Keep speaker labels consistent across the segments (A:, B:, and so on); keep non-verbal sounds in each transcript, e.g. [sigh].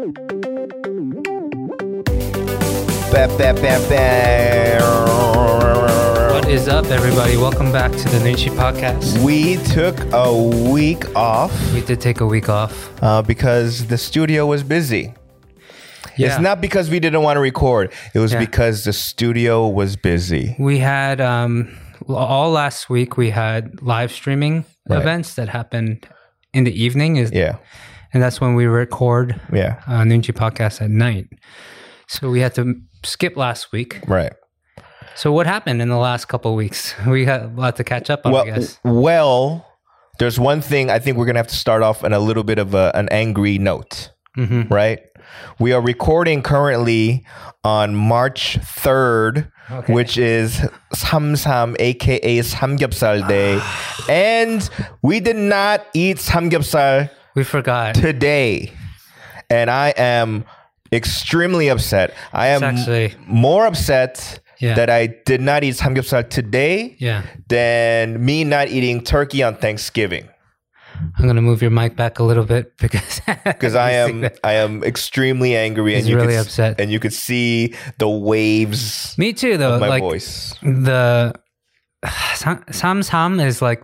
A: What is up, everybody? Welcome back to the Noonchi podcast.
B: We took a week off
A: We did take a week off.
B: uh, because the studio was busy.
A: Yeah.
B: It's not because we didn't want to record. It was
A: Yeah.
B: because the studio was busy.
A: We had um, all last week. We had live streaming
B: Right.
A: events that happened in the evening, is
B: Yeah.
A: And that's when we record
B: Yeah.
A: uh, Noonchi podcast at night. So we had to skip last week.
B: Right.
A: So what happened in the last couple of weeks? [laughs] We had a lot to catch up on,
B: Well,
A: I guess.
B: well, there's one thing I think we're gonna have to start off on a little bit of a, an angry note,
A: Mm-hmm.
B: right? We are recording currently on March 3rd,
A: Okay.
B: which is Samsam, aka Samgyeopsal Day, [sighs] and we did not eat Samgyeopsal
A: We forgot.
B: today, and I am extremely upset. I am
A: actually-
B: more upset
A: Yeah.
B: that I did not eat samgyeopsal today
A: Yeah,
B: than me not eating turkey on Thanksgiving.
A: I'm gonna move your mic back a little bit [laughs] because
B: Because I am I am extremely angry and you
A: really
B: could,
A: upset.
B: and you could see the waves
A: Me too, though.
B: of my
A: like
B: voice.
A: the [sighs] Sam Sam is like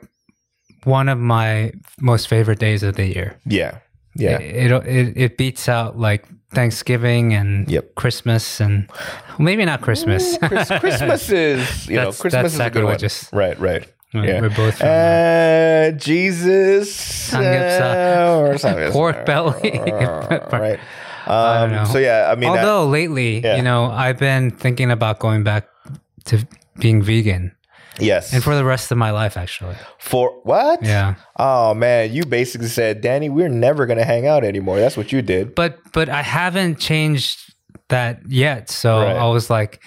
A: one of my most favorite days of the year.
B: Yeah. Yeah.
A: It, it it beats out like Thanksgiving and
B: Yep.
A: Christmas and maybe not Christmas.
B: Chris- [laughs] Christmas is you know
A: That's-
B: Christmas
A: that's
B: is a good one. Right, right.
A: We're-
B: Yeah.
A: we're both from,
B: uh, Jesus uh, or something. [laughs]
A: Pork belly. [laughs]
B: right. Um, so yeah, I mean, that-
A: Although lately,
B: Yeah.
A: you know, I've been thinking about going back to being vegan
B: yes.
A: and for the rest of my life, actually.
B: for what?
A: Yeah.
B: Oh man, you basically said, Danny, we're never gonna hang out anymore. That's what you did.
A: but but I haven't changed that yet. So
B: Right.
A: I was like,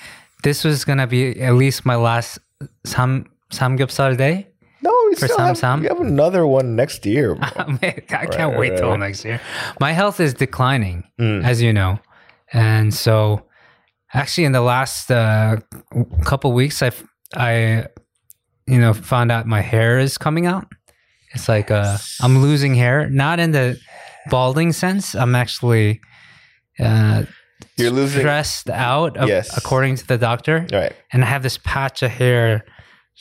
A: this was gonna be at least my last sam samgyeopsal day.
B: No, we
A: For
B: still
A: Sam
B: have,
A: Sam?
B: we have another one next year. [laughs]
A: Man, I can't
B: right,
A: wait till
B: right.
A: next year. My health is declining,
B: Mm.
A: as you know, and so actually in the last uh, couple weeks, I I you know found out my hair is coming out. It's like uh, I'm losing hair, not in the balding sense. I'm actually. Uh,
B: You're losing.
A: stressed out,
B: Yes.
A: according to the doctor.
B: Right.
A: And I have this patch of hair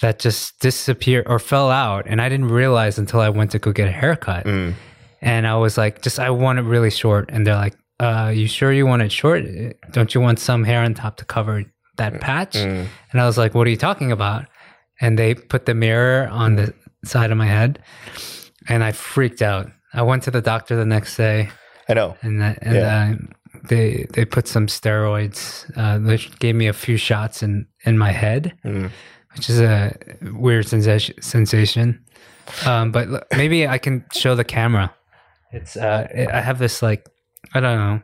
A: that just disappeared or fell out, and I didn't realize until I went to go get a haircut.
B: Mm.
A: And I was like, just I want it really short, and they're like, uh, "You sure you want it short? Don't you want some hair on top to cover that patch?"
B: Mm.
A: And I was like, "What are you talking about?" And they put the mirror on the side of my head, and I freaked out. I went to the doctor the next day
B: I know.
A: and that, and
B: Yeah.
A: uh, they they put some steroids. Uh, they gave me a few shots in in my head,
B: Mm.
A: which is a weird sensation. Sensation, um, but maybe I can show the camera. It's uh, I have this like I don't know.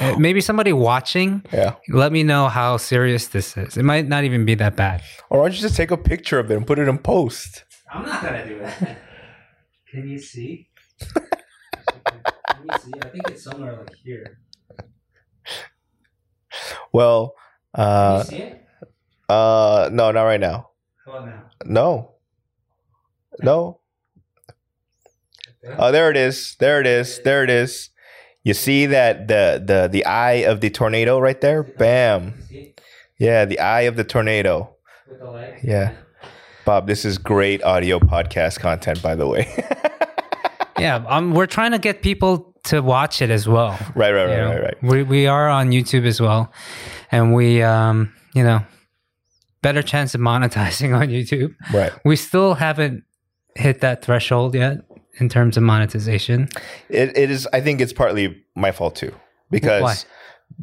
A: Uh, Maybe somebody watching,
B: Yeah.
A: let me know how serious this is. It might not even be that bad.
B: Or why don't you just take a picture of it and put it in post?
A: I'm not gonna do that. [laughs] Can you see? Can you see? I think it's somewhere like here.
B: Well,
A: Can
B: uh,
A: you see it?
B: uh, no, not right now.
A: How now?
B: No. No. Oh, there it is. There it is. There it is. You see that the the the eye of the tornado right there? Bam. Yeah, the eye of the tornado.
A: With the light?
B: Yeah. Bob, this is great audio podcast content, by the way. [laughs]
A: Yeah, um, we're trying to get people to watch it as well.
B: right, right, right, right, right.
A: We we are on YouTube as well, and we um you know better chance of monetizing [laughs] on YouTube.
B: Right.
A: We still haven't hit that threshold yet in terms of monetization.
B: It, it is. I think it's partly my fault too, because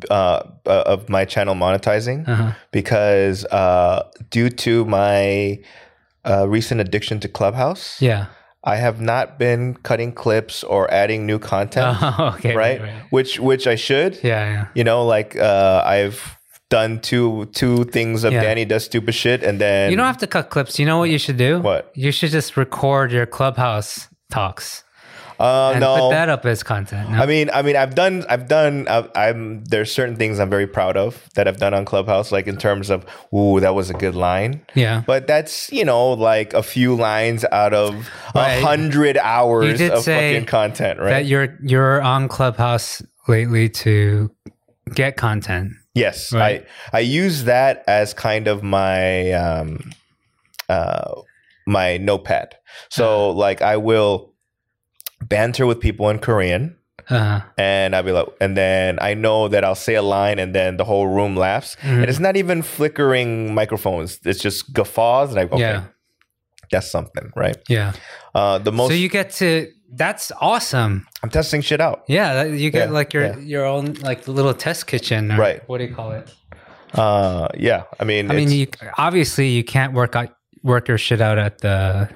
B: uh, uh, of my channel monetizing.
A: Uh-huh.
B: Because uh, due to my uh, recent addiction to Clubhouse,
A: Yeah.
B: I have not been cutting clips or adding new content. [laughs]
A: Oh, okay.
B: right? Which which I should.
A: Yeah, yeah.
B: You know, like uh, I've done two two things of
A: Yeah.
B: Danny does stupid shit, and then
A: You don't have to cut clips. You know what you should do?
B: What?
A: You should just record your clubhouse talks.
B: Uh, no.
A: put that up as content. No?
B: I mean, I mean, I've done, I've done, I've, I'm. There's certain things I'm very proud of that I've done on Clubhouse, like in terms of, ooh, that was a good line.
A: yeah.
B: But that's you know like a few lines out of a
A: Right.
B: hundred hours of fucking content, right?
A: That you're you're on Clubhouse lately to get content.
B: yes,
A: Right.
B: I I use that as kind of my um, uh, my notepad. So
A: Uh-huh.
B: like I will banter with people in Korean.
A: Uh,
B: and I'll be like, and then I know that I'll say a line, and then the whole room laughs,
A: Mhm.
B: and it's not even flickering microphones; it's just guffaws, and I go, okay,
A: Yeah.
B: that's something, right?
A: yeah.
B: Uh, the most
A: so you get to. That's awesome.
B: I'm testing shit out,
A: Yeah, you get
B: Yeah,
A: like your
B: yeah.
A: your own like little test kitchen.
B: Right.
A: What do you call it?
B: uh, yeah. I mean,
A: I mean, you obviously you can't work out work your shit out at the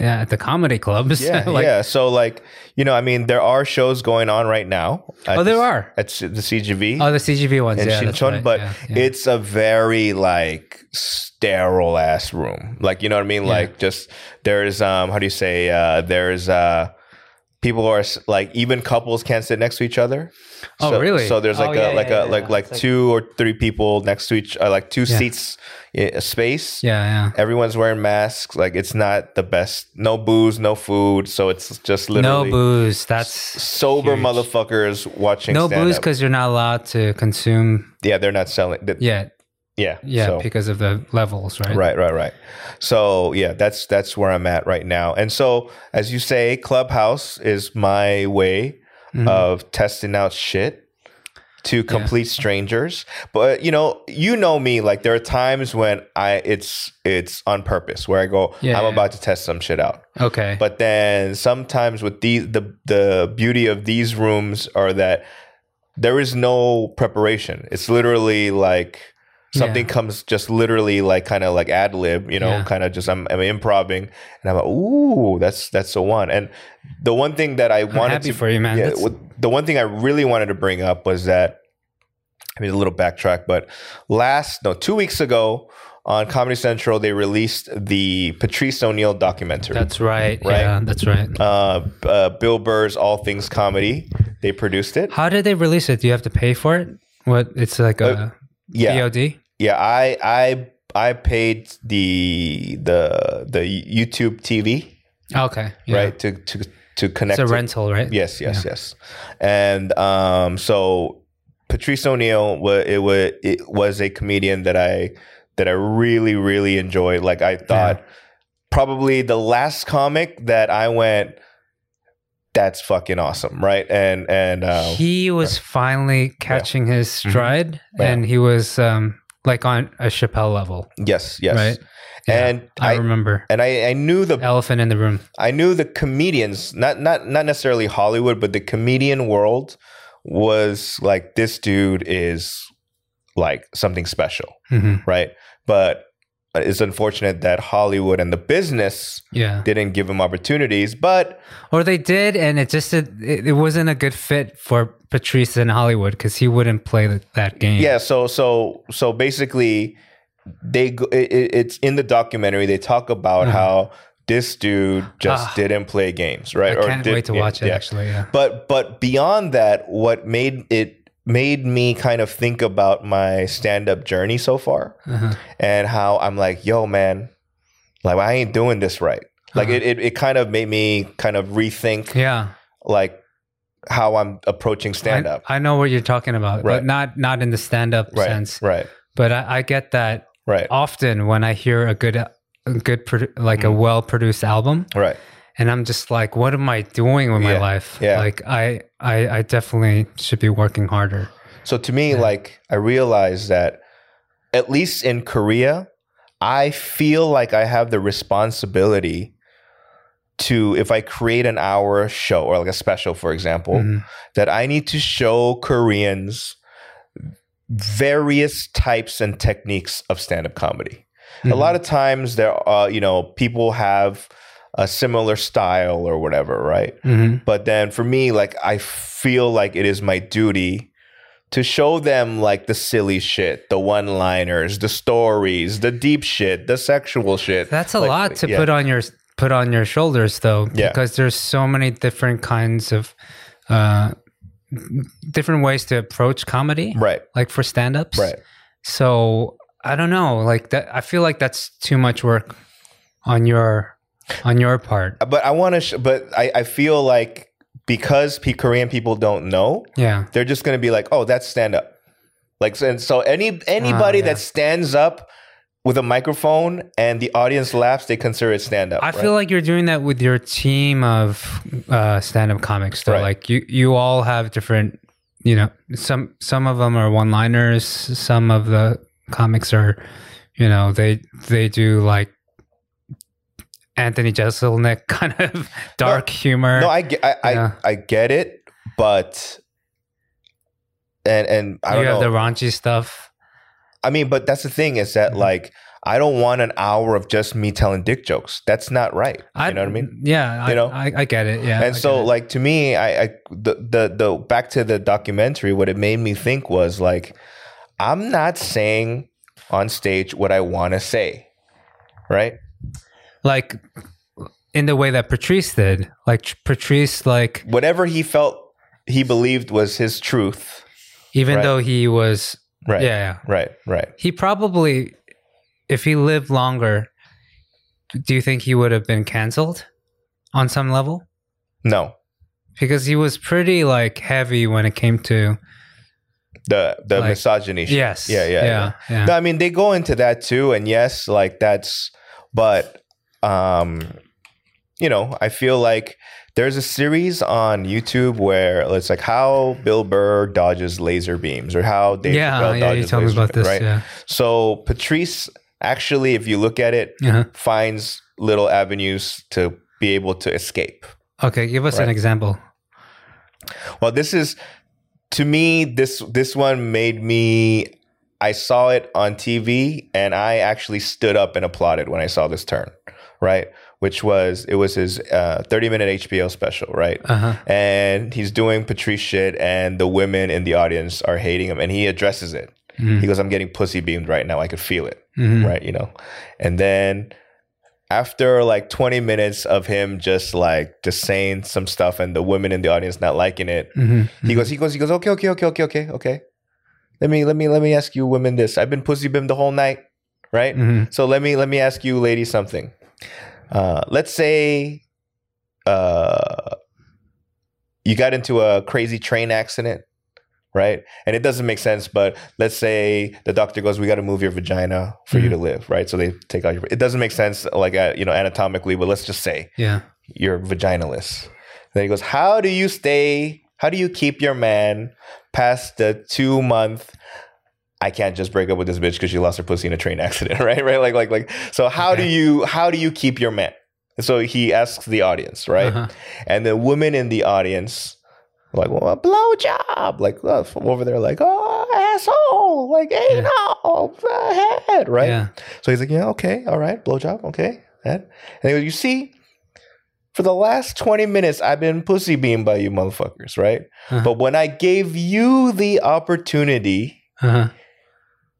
A: yeah at the comedy clubs.
B: yeah, [laughs]
A: like,
B: yeah. So like, you know, I mean, there are shows going on right now.
A: Oh, there
B: the-
A: are.
B: at the CGV.
A: Oh, the CGV ones.
B: in
A: yeah,
B: Shinchon,
A: right.
B: but
A: Yeah, yeah.
B: it's a very like sterile ass room. Like you know what I mean? Like just there's um how do you say uh there's uh people who are like even couples can't sit next to each other.
A: Oh,
B: So-
A: really?
B: So there's
A: Oh,
B: like
A: yeah,
B: a like
A: yeah,
B: a
A: yeah,
B: like
A: yeah.
B: like
A: It's like-
B: two or three people next to each uh, like two
A: Yeah.
B: seats i- a space.
A: yeah, yeah.
B: Everyone's wearing masks. Like it's not the best. No booze, no food. So it's just literally No
A: booze. That's
B: sober
A: huge.
B: motherfuckers watching.
A: no
B: stand
A: booze because you're not allowed to consume
B: yeah, they're not selling. th-
A: yet.
B: Yeah,
A: Yeah,
B: so-
A: because of the levels, right?
B: Right, right, right. So yeah, that's that's where I'm at right now. And so, as you say, Clubhouse is my way
A: Mhm.
B: of testing out shit to complete strangers. But you know, you know me. Like there are times when I it's it's on purpose where I go,
A: Yeah,
B: I'm
A: yeah.
B: about to test some shit out.
A: Okay.
B: But then sometimes with these, the the beauty of these rooms are that there is no preparation. It's literally like something
A: Yeah.
B: comes just literally like kind of like ad lib, you know,
A: Yeah.
B: kind of just I'm, I'm improving, and I'm like, ooh, that's that's the one. And the one thing that I
A: I'm
B: wanted
A: happy
B: to,
A: for you, man.
B: yeah,
A: That's-
B: the one thing I really wanted to bring up was that I mean a little backtrack, but last no two weeks ago on Comedy Central they released the Patrice O'Neal documentary
A: that's right.
B: Right.
A: Yeah, that's right.
B: uh, uh, Bill Burr's All Things Comedy. They produced it.
A: How did they release it? Do you have to pay for it? What? It's like a
B: Uh, Yeah,
A: VOD.
B: yeah. I I I paid the the the YouTube TV
A: Okay. Yeah.
B: right to to to connect.
A: It's a rental, right?
B: Yes, yes, yes. And um, so Patrice O'Neal was it was it was a comedian that I that I really really enjoyed. Like I thought probably the last comic that I went. That's fucking awesome, right? And and uh,
A: he was finally catching his stride,
B: Mm-hmm. Yeah.
A: and he was um, like on a Chappelle level,
B: yes, yes,
A: right? Yeah,
B: and
A: I,
B: I,
A: remember
B: and I, I knew the
A: elephant in the room.
B: I knew the comedians, not not not necessarily Hollywood, but the comedian world was like this dude is like something special,
A: hmm
B: right? But it's unfortunate that Hollywood and the business
A: Yeah,
B: didn't give him opportunities. But
A: or they did, and it just it, it wasn't a good fit for Patrice in Hollywood because he wouldn't play th- that game.
B: yeah, so so so basically, they go- it, it- it's in the documentary. They talk about
A: Mhm.
B: how this dude just
A: Ah.
B: didn't play games, right?
A: I can't
B: did-
A: wait to
B: yeah,
A: watch it.
B: yeah.
A: Actually, yeah.
B: but but beyond that what made it made me kind of think about my stand-up journey so far
A: Uh-huh.
B: and how i'm like yo man like i ain't doing this right like
A: Uh-huh.
B: it, it, it kind of made me kind of rethink
A: Yeah,
B: like how i'm approaching stand-up
A: I, I know what you're talking about,
B: Right.
A: but not not in the stand-up
B: right
A: sense.
B: right
A: But I, I get that
B: right
A: often when I hear a good, a good, like
B: Mm.
A: a well-produced album,
B: right
A: and I'm just like, what am I doing with my life?
B: yeah.
A: Like I, I, I definitely should be working harder.
B: so to me
A: Yeah.
B: like i realized that at least in korea i feel like i have the responsibility to if i create an hour show or like a special for example
A: Mhm.
B: that I need to show Koreans various types and techniques of stand-up comedy. A
A: Mhm.
B: lot of times there are, you know, people have a similar style or whatever, right?
A: Mhm.
B: But then for me, like I feel like it is my duty to show them like the silly shit, the one-liners, the stories, the deep shit, the sexual shit.
A: That's a
B: Like,
A: lot to
B: yeah.
A: put on your put on your shoulders though,
B: Yeah.
A: because there's so many different kinds of uh, different ways to approach comedy,
B: Right.
A: like for stand-ups.
B: Right.
A: So I don't know, like that. I feel like that's too much work on your on your part.
B: But I want to. Sh- but I, I feel like because P- Korean people don't know,
A: Yeah.
B: they're just going to be like, "Oh, that's stand up." Like, so, and so any anybody
A: Ah, yeah.
B: that stands up with a microphone and the audience laughs, they consider it stand up.
A: I feel like you're doing that with your team of uh, stand-up comics. Though,
B: Right.
A: like you, you all have different. You know, some some of them are one-liners. Some of the comics are, you know, they they do like Anthony Jeselnik [laughs] kind of dark humor.
B: no, I get, I,
A: Yeah.
B: I, I get it, but and and I
A: you
B: don't
A: have
B: know.
A: the raunchy stuff.
B: I mean, but that's the thing is that
A: Mhm.
B: like I don't want an hour of just me telling dick jokes. That's not right. you know what I mean?
A: Yeah, I,
B: You know?
A: I, I get it. Yeah, I
B: and so like to me i i the, the the back to the documentary what it made me think was like i'm not saying on stage what i want to say right
A: like in the way that Patrice did, like Patrice, like
B: whatever he felt he believed was his truth.
A: Even
B: Right.
A: though he was,
B: right.
A: yeah, yeah,
B: right right.
A: He probably, if he lived longer, do you think he would have been canceled on some level?
B: no.
A: Because he was pretty like heavy when it came to
B: the the
A: Like-
B: misogyny
A: yes,
B: yeah yeah,
A: yeah, yeah.
B: No, I mean they go into that too, and yes, like that's, but um, you know, I feel like there's a series on YouTube where it's like how Bill Burr dodges laser beams or how Dave
A: yeah,
B: Chappelle
A: yeah,
B: dodges laser
A: about
B: beams,
A: this.
B: right?
A: Yeah,
B: So Patrice actually, if you look at it,
A: uh-huh.
B: finds little avenues to be able to escape.
A: Okay, give us an example.
B: Well, this is to me this this one made me I saw it on TV and I actually stood up and applauded when I saw this turn, right? Which was it was his uh, 30 minute HBO special, right?
A: Uh huh.
B: And he's doing Patrice shit and the women in the audience are hating him and he addresses it.
A: Mhm.
B: He goes, I'm getting pussy beamed right now. I could feel it,
A: Mhm.
B: right? You know? And then after like 20 minutes of him just like just saying some stuff and the women in the audience not liking it,
A: Mhm.
B: he goes, he goes, he goes, okay, okay, okay, okay, okay, okay. Let me, let me, let me ask you women this. I've been pussy bimmed the whole night, right?
A: Mhm.
B: So let me, let me ask you ladies something. Uh, let's say, uh, you got into a crazy train accident, right? And it doesn't make sense, but let's say the doctor goes, we got to move your vagina for you
A: Mhm.
B: to live, right? So they take out your, it doesn't make sense, like, uh, you know, anatomically, but let's just say,
A: Yeah.
B: you're vaginalist. Then he goes, How do you stay? How do you keep your man past the two month? I can't just break up with this bitch because she lost her pussy in a train accident, [laughs] right? Right? Like, like, like. So how do you how do you keep your man? So he asks the audience, right?
A: Uh-huh.
B: And the women in the audience, like, well, a blow job, like uh, from over there, like, oh, asshole, like, hey,
A: Yeah.
B: no, head, right?
A: Yeah.
B: So he's like, yeah, okay, all right, blowjob, okay. And and he goes, you see, for the last 20 minutes, I've been pussy beamed by you motherfuckers, right?
A: Uh-huh.
B: But when I gave you the opportunity,
A: Uh-huh.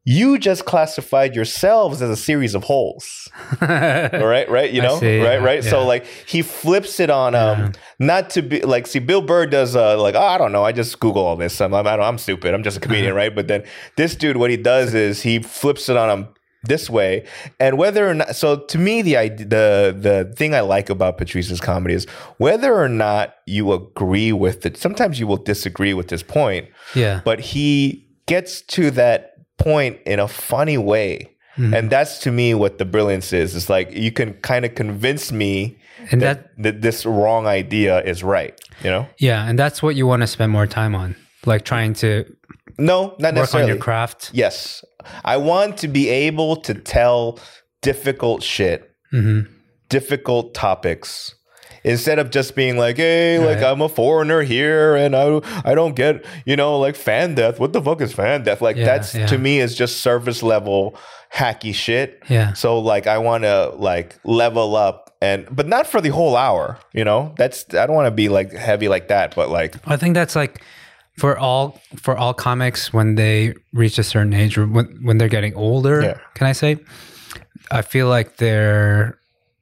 B: You just classified yourselves as a series of holes. [laughs] All right, right? You know,
A: see,
B: right,
A: yeah,
B: right? So like he flips it on um
A: Yeah.
B: not to be like see Bill Burr does uh like oh, I don't know I just Google all this I'm I'm, I don't, I'm stupid I'm just a comedian [laughs] right but then this dude what he does is he flips it on him this way and whether or not so to me the the the thing I like about Patrice's comedy is whether or not you agree with it sometimes you will disagree with this point
A: Yeah.
B: but he gets to that point in a funny way
A: Mhm.
B: and that's to me what the brilliance is it's like you can kind of convince me
A: and
B: that,
A: that
B: that this wrong idea is right. You know?
A: yeah, and that's what you want to spend more time on, like trying to
B: No, not
A: work on your craft.
B: yes, I want to be able to tell difficult shit,
A: hmm
B: difficult topics. Instead of just being like, "Hey, like
A: Right.
B: I'm a foreigner here, and I I don't get you know like fan death. What the fuck is fan death? Like
A: Yeah,
B: that's
A: yeah.
B: to me is just surface level hacky shit.
A: Yeah.
B: So like I want to like level up and but not for the whole hour, you know? That's I don't want to be like heavy like that, but like
A: I think that's like for all for all comics when they reach a certain age or when when they're getting older.
B: Yeah.
A: Can I say? I feel like they're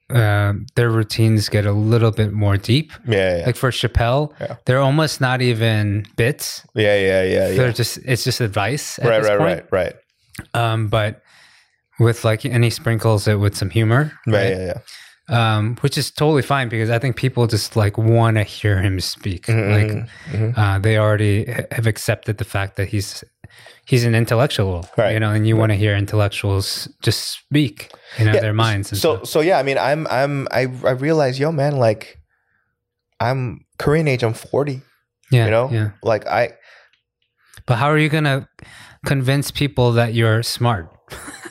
A: uh, their routines get a little bit more deep.
B: Yeah, yeah,
A: Like for Chappelle,
B: Yeah.
A: they're almost not even bits.
B: yeah, yeah, yeah. yeah.
A: They're just it's just advice.
B: Right, right,
A: point.
B: right, right,
A: Um, but with like any sprinkles it with some humor,
B: right. Yeah, yeah.
A: Um, which is totally fine because I think people just like want to hear him speak.
B: Mhm,
A: Like
B: mhm.
A: uh, they already have accepted the fact that he's he's an intellectual,
B: Right.
A: you know, and you want to hear intellectuals just speak, you know,
B: Yeah,
A: their minds.
B: So,
A: stuff.
B: so yeah. I mean, I'm, I'm, I, I realize, yo, man, like, I'm Korean age. I'm 40.
A: yeah,
B: you know,
A: yeah.
B: like I,
A: But how are you gonna convince people that you're smart? [laughs]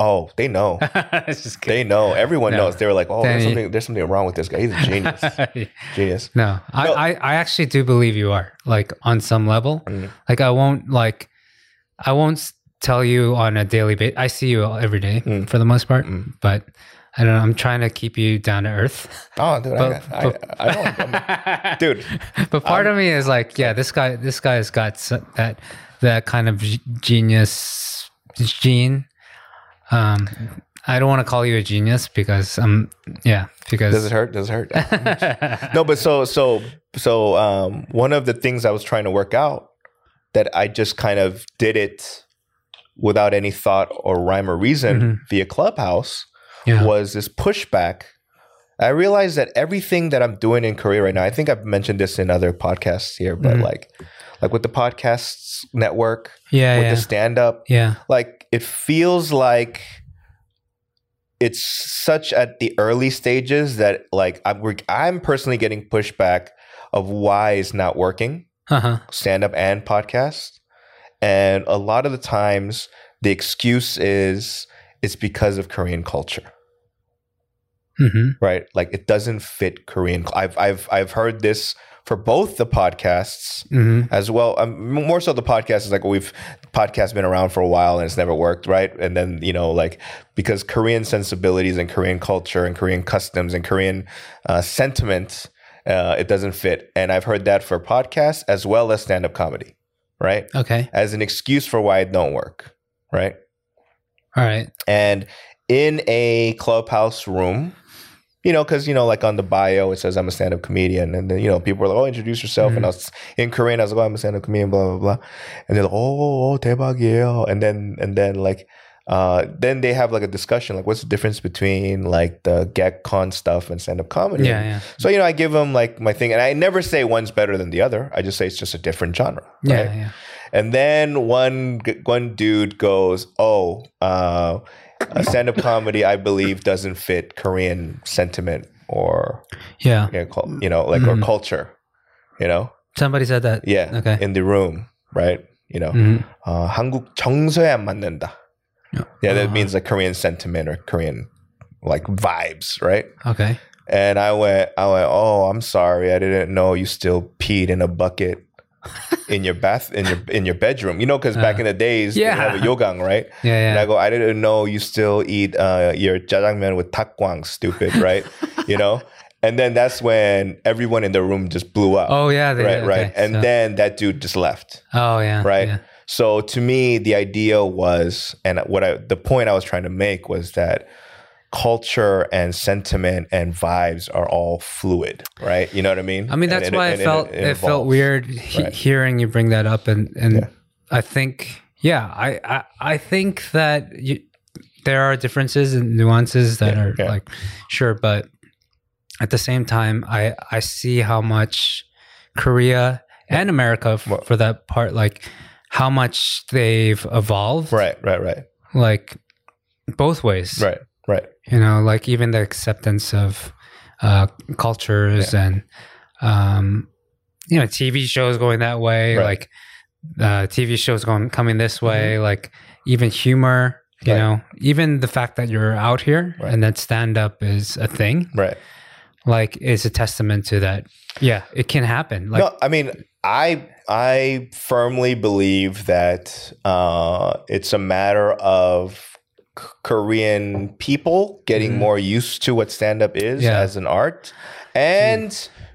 B: oh, they know. [laughs] They know. Everyone
A: No.
B: knows. They were like, oh, there's something, there's something wrong with this guy. He's a genius. [laughs] genius.
A: No, I,
B: No.
A: I, I actually do believe you are like on some level.
B: Mm.
A: Like I won't like, I won't tell you on a daily basis. I see you every day
B: Mm.
A: for the most part,
B: Mm.
A: but I don't know. I'm trying to keep you down to earth.
B: Oh, dude,
A: But-
B: I, I, I, don't, [laughs] dude.
A: but part of me is like, yeah, this guy, this guy has got that that kind of genius gene. Um, I don't want to call you a genius because um, yeah, because
B: Does it hurt? Does it hurt? no, but so, so, so, um, one of the things I was trying to work out that I just kind of did it without any thought or rhyme or reason
A: Mhm.
B: via Clubhouse
A: yeah,
B: was this pushback. I realized that everything that I'm doing in Korea right now, I think I've mentioned this in other podcasts here, but
A: Mhm.
B: like, like with the podcasts network,
A: yeah,
B: with
A: yeah,
B: the stand up,
A: yeah,
B: like it feels like it's such at the early stages that like I'm, I'm personally getting pushback of why it's not working
A: uh huh,
B: stand up and podcast. And a lot of the times the excuse is it's because of korean culture.
A: Hmm
B: right? Like it doesn't fit korean i've i've i've heard this for both the podcasts
A: hmm
B: as well. Um, more so, the podcast is like we've podcast been around for a while and it's never worked, right? And then you know, like because Korean sensibilities and Korean culture and Korean customs and Korean uh, sentiment, uh, it doesn't fit. And I've heard that for podcasts as well as stand up comedy, right?
A: Okay,
B: As an excuse for why it don't work, right?
A: all right,
B: And in a clubhouse room, you know, because you know, like on the bio, it says I'm a stand-up comedian, and then you know, people are like, "Oh, introduce yourself." And I was in Korean, I was like, "Oh, I'm a stand-up comedian," blah blah blah, and they're like, "Oh, oh 대박이에요," and then and then like. Uh, then they have like a discussion, like what's the difference between like the get con stuff and stand up comedy?
A: yeah, yeah,
B: So you know, I give them like my thing, and I never say one's better than the other. I just say it's just a different genre.
A: yeah,
B: right?
A: yeah.
B: And then one one dude goes, "Oh, uh, a stand-up comedy, I believe, doesn't fit Korean sentiment or
A: yeah.
B: you know, cul- you know like or
A: Mhm.
B: culture, you know,
A: Somebody said that.
B: yeah,
A: Okay.
B: in the room, right? You know,
A: Mhm.
B: uh, 한국 정서에 안 맞는다. Yeah, that
A: Uh-huh.
B: means like Korean sentiment or Korean like vibes, right?
A: Okay.
B: And I went, I went, oh, I'm sorry, I didn't know you still peed in a bucket in your bath in your in your bedroom. You know, because back
A: Uh,
B: in the days,
A: yeah.
B: they have a yogang, right? [laughs]
A: Yeah,
B: And I go, I didn't know you still eat uh, your jajangmyeon with takgwang, stupid, [laughs] right? you know, and then that's when everyone in the room just blew up,
A: Oh yeah. They,
B: right,
A: okay,
B: right, and
A: so-
B: then that dude just left.
A: oh yeah.
B: right?
A: yeah.
B: So to me, the idea was, and what I, the point I was trying to make was that culture and sentiment and vibes are all fluid, right? You know what I mean?
A: I mean,
B: And
A: that's
B: it-
A: why I
B: and
A: felt it, felt weird he-
B: Right.
A: hearing you bring that up, and and
B: Yeah.
A: I think yeah, I I, I think that you, there are differences and nuances that
B: Yeah,
A: are
B: yeah.
A: like sure, but at the same time, I I see how much Korea and America, f-
B: Well-
A: for that part, like how much they've evolved,
B: Right, right, right,
A: like both ways,
B: right.
A: You know like even the acceptance of uh cultures and um you know tv shows going that way
B: Right.
A: like uh tv shows going coming this way like even humor you
B: Mm-hmm. Right.
A: know even the fact that you're out here
B: Right.
A: and that stand up is a thing
B: Right.
A: like is a testament to that yeah it can happen like
B: no, I mean, I I firmly believe that uh, it's a matter of Korean people getting
A: Mhm.
B: more used to what stand up is
A: Yeah.
B: as an art, and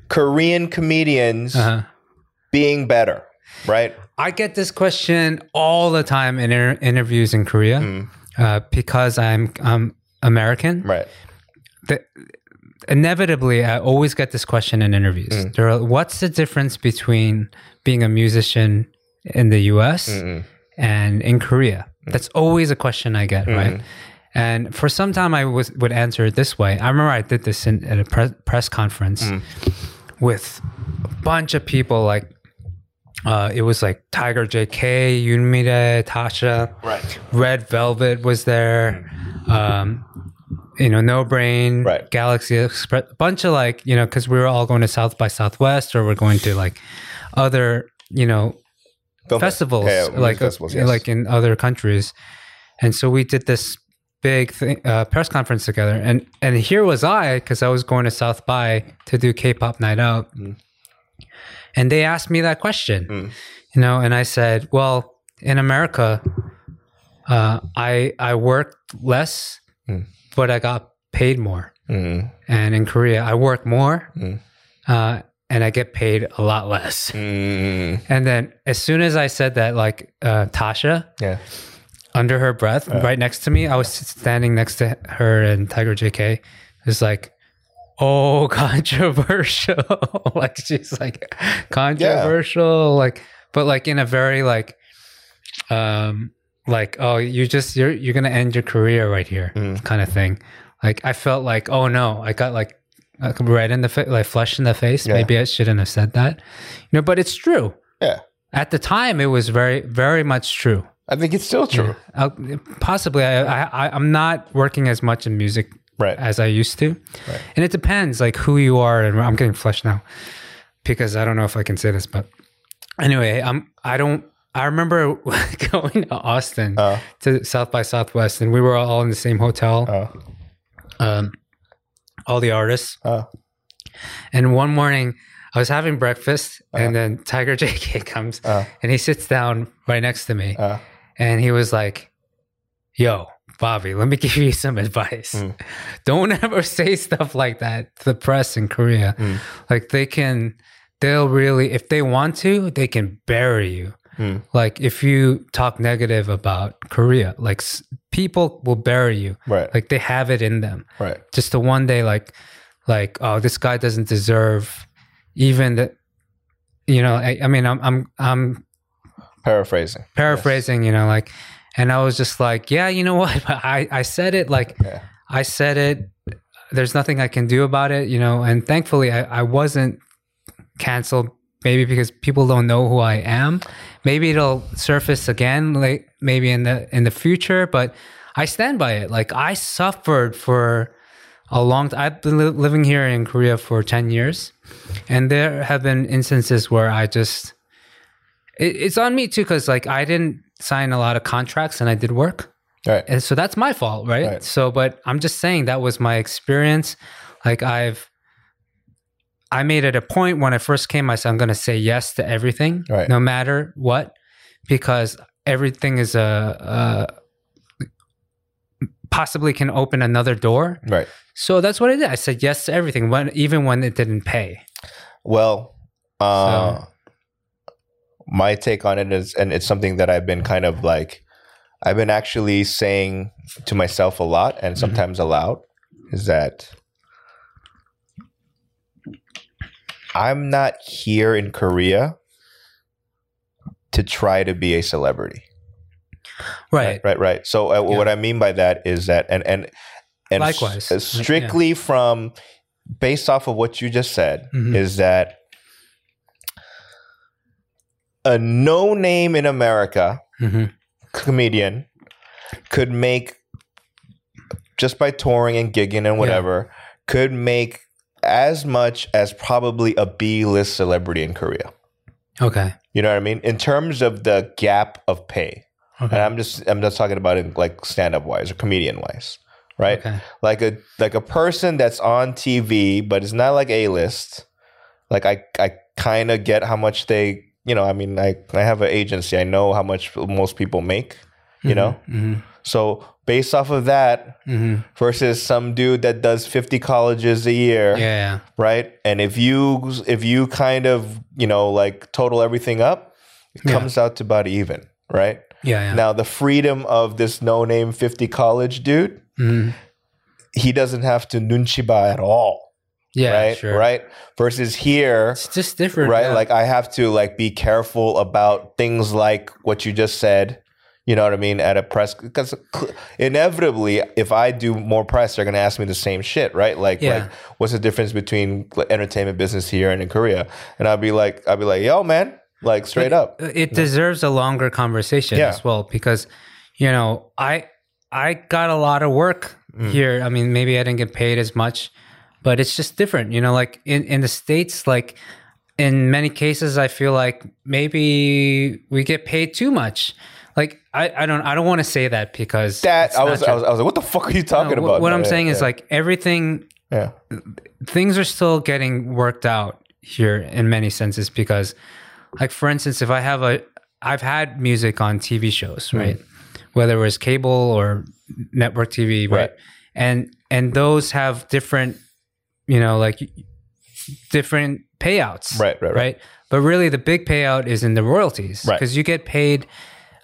B: Korean comedians
A: uh-huh.
B: being better, right?
A: i get this question all the time in inter- interviews in korea
B: Mm,
A: uh, because i'm i'm american
B: right.
A: the, inevitably, I always get this question in interviews.
B: Mm.
A: Are, what's the difference between being a musician in the U.S.
B: Mm-mm.
A: and in Korea? That's always a question I get, right?
B: Mhm.
A: And for some time, I was would answer it this way. I remember I did this in, at a pre- press conference
B: Mm.
A: with a bunch of people. Like uh, it was like Tiger JK, Yoon Mi-rae, Tasha,
B: Right.
A: Red Velvet was there. Um, you know, No Brain,
B: Right.
A: Galaxy Express, a bunch of like, you know, because we were all going to South by Southwest or we're going to like other, you know,
B: Film
A: festivals,
B: Yeah, music
A: like uh,
B: festivals, yes.
A: like in other countries. And so we did this big thing, uh, press conference together, and and here was I because I was going to South by to do K-pop night out,
B: Mm.
A: and they asked me that question,
B: Mm.
A: you know, and I said, well, in America, uh, I I worked less,
B: Mm.
A: but I got paid more,
B: Mm.
A: and in Korea, I work more,
B: Mm.
A: uh, and I get paid a lot less.
B: Mm.
A: And then as soon as I said that, like uh, Tasha,
B: Yeah.
A: under her breath, right next to me, I was standing next to her and Tiger JK. It was like, oh, [laughs] controversial. [laughs] like she's like controversial, like, but like in a very like, um, like oh, you just you're you're gonna end your career right here,
B: Mm.
A: kind of thing. Like I felt like, oh no, I got like uh, red in the fa- like flesh in the face.
B: Yeah.
A: Maybe I shouldn't have said that, you know. But it's true.
B: Yeah.
A: At the time, it was very, very much true.
B: I think it's still true.
A: Uh, possibly, I, I, I- I'm not working as much in music
B: Right.
A: as I used to,
B: Right.
A: and it depends like who you are. And I'm getting flushed now because I don't know if I can say this, but anyway, I'm. I don't. I remember [laughs] going to Austin
B: Uh,
A: to South by Southwest, and we were all in the same hotel.
B: uh,
A: Um, all the artists,
B: uh,
A: and one morning. I was having breakfast, and then Tiger [laughs] JK comes
B: uh,
A: and he sits down right next to me.
B: uh,
A: and he was like, "Yo, Bobby, let me [laughs] give you some advice.
B: Mm.
A: Don't [laughs] ever say stuff like that to the press in Korea.
B: Mm.
A: Like they can, they'll really, if they want to, they can bury you.
B: Mm.
A: Like if you talk negative about Korea, like s- people will bury you.
B: right.
A: Like they have it in them.
B: right.
A: Just to one day, like, like oh, this guy doesn't deserve even the." You know, I, I mean, I'm, I'm, I'm
B: Paraphrasing.
A: paraphrasing, you know, like, and I was just like, yeah, you know what? [laughs] I, I said it like,
B: Yeah.
A: I said it. There's nothing I can do about it, you know, and thankfully I, I wasn't canceled. Maybe because people don't know who I am. Maybe it'll surface again, like maybe in the in the future. But I stand by it. Like I suffered for a long time. I've been li- living here in Korea for ten years, and there have been instances where I just it, it's on me too because like I didn't sign a lot of contracts and I did work.
B: Right.
A: And so that's my fault, right?
B: Right.
A: So, but I'm just saying that was my experience. Like I've, I made it a point when I first came. I said I'm going to say yes to everything,
B: Right.
A: no matter what, because everything is a, a possibly can open another door.
B: Right.
A: So that's what I did. I said yes to everything, when even when it didn't pay.
B: Well, uh, my take on it is, and it's something that I've been kind of like, I've been actually saying to myself a lot and mm-hmm. sometimes aloud, is that I'm not here in Korea to try to be a celebrity.
A: Right.
B: right right so uh,
A: Yeah.
B: what i mean by that is that and and and
A: Likewise.
B: uh, strictly from based off of what you just said
A: Mhm.
B: is that a no name in america
A: hmm
B: comedian could make just by touring and gigging and whatever could make as much as probably a b-list celebrity in korea
A: Okay.
B: you know what i mean in terms of the gap of pay
A: Okay.
B: and I'm just I'm just talking about it like stand up wise or comedian wise, right?
A: okay.
B: Like a like a person that's on TV, but it's not like a list. Like I I kind of get how much they you know. I mean I I have an agency. I know how much most people make. You know,
A: hmm
B: so based off of that
A: hmm
B: versus some dude that does 50 colleges a year,
A: Yeah.
B: right? And if you if you kind of you know like total everything up, it
A: Yeah.
B: comes out to about even, right?
A: Yeah. yeah.
B: Now, the freedom of this no name 50 college dude
A: Mhm.
B: he doesn't have to nunchiba at all,
A: Yeah,
B: right?
A: sure.
B: Right. Versus here,
A: It's just different,
B: right?
A: yeah.
B: Like I have to like be careful about things like what you just said. You know what I mean? At a press, because inevitably, if I do more press, they're gonna ask me the same shit, right? Like,
A: Yeah.
B: like, what's the difference between entertainment business here and in Korea? And I'll be like, I'll be like, yo, man, like straight up,
A: it deserves a longer conversation
B: Yeah.
A: as well because you know i i got a lot of work
B: Mm.
A: here i mean maybe i didn't get paid as much but it's just different you know like in in the states like in many cases i feel like maybe we get paid too much like i i don't i don't want to say that because
B: that I was. I was, I was like, what the fuck are you talking
A: No,
B: about?
A: what
B: No,
A: i'm
B: yeah,
A: saying is like everything
B: yeah,
A: things are still getting worked out here in many senses because like for instance if i have a i've had music on tv
B: Hmm.
A: shows right whether it was cable or network tv right,
B: Right.
A: and and those have different you know like different payouts
B: Right, right, right.
A: right but really the big payout is in the royalties
B: Right.
A: because you get paid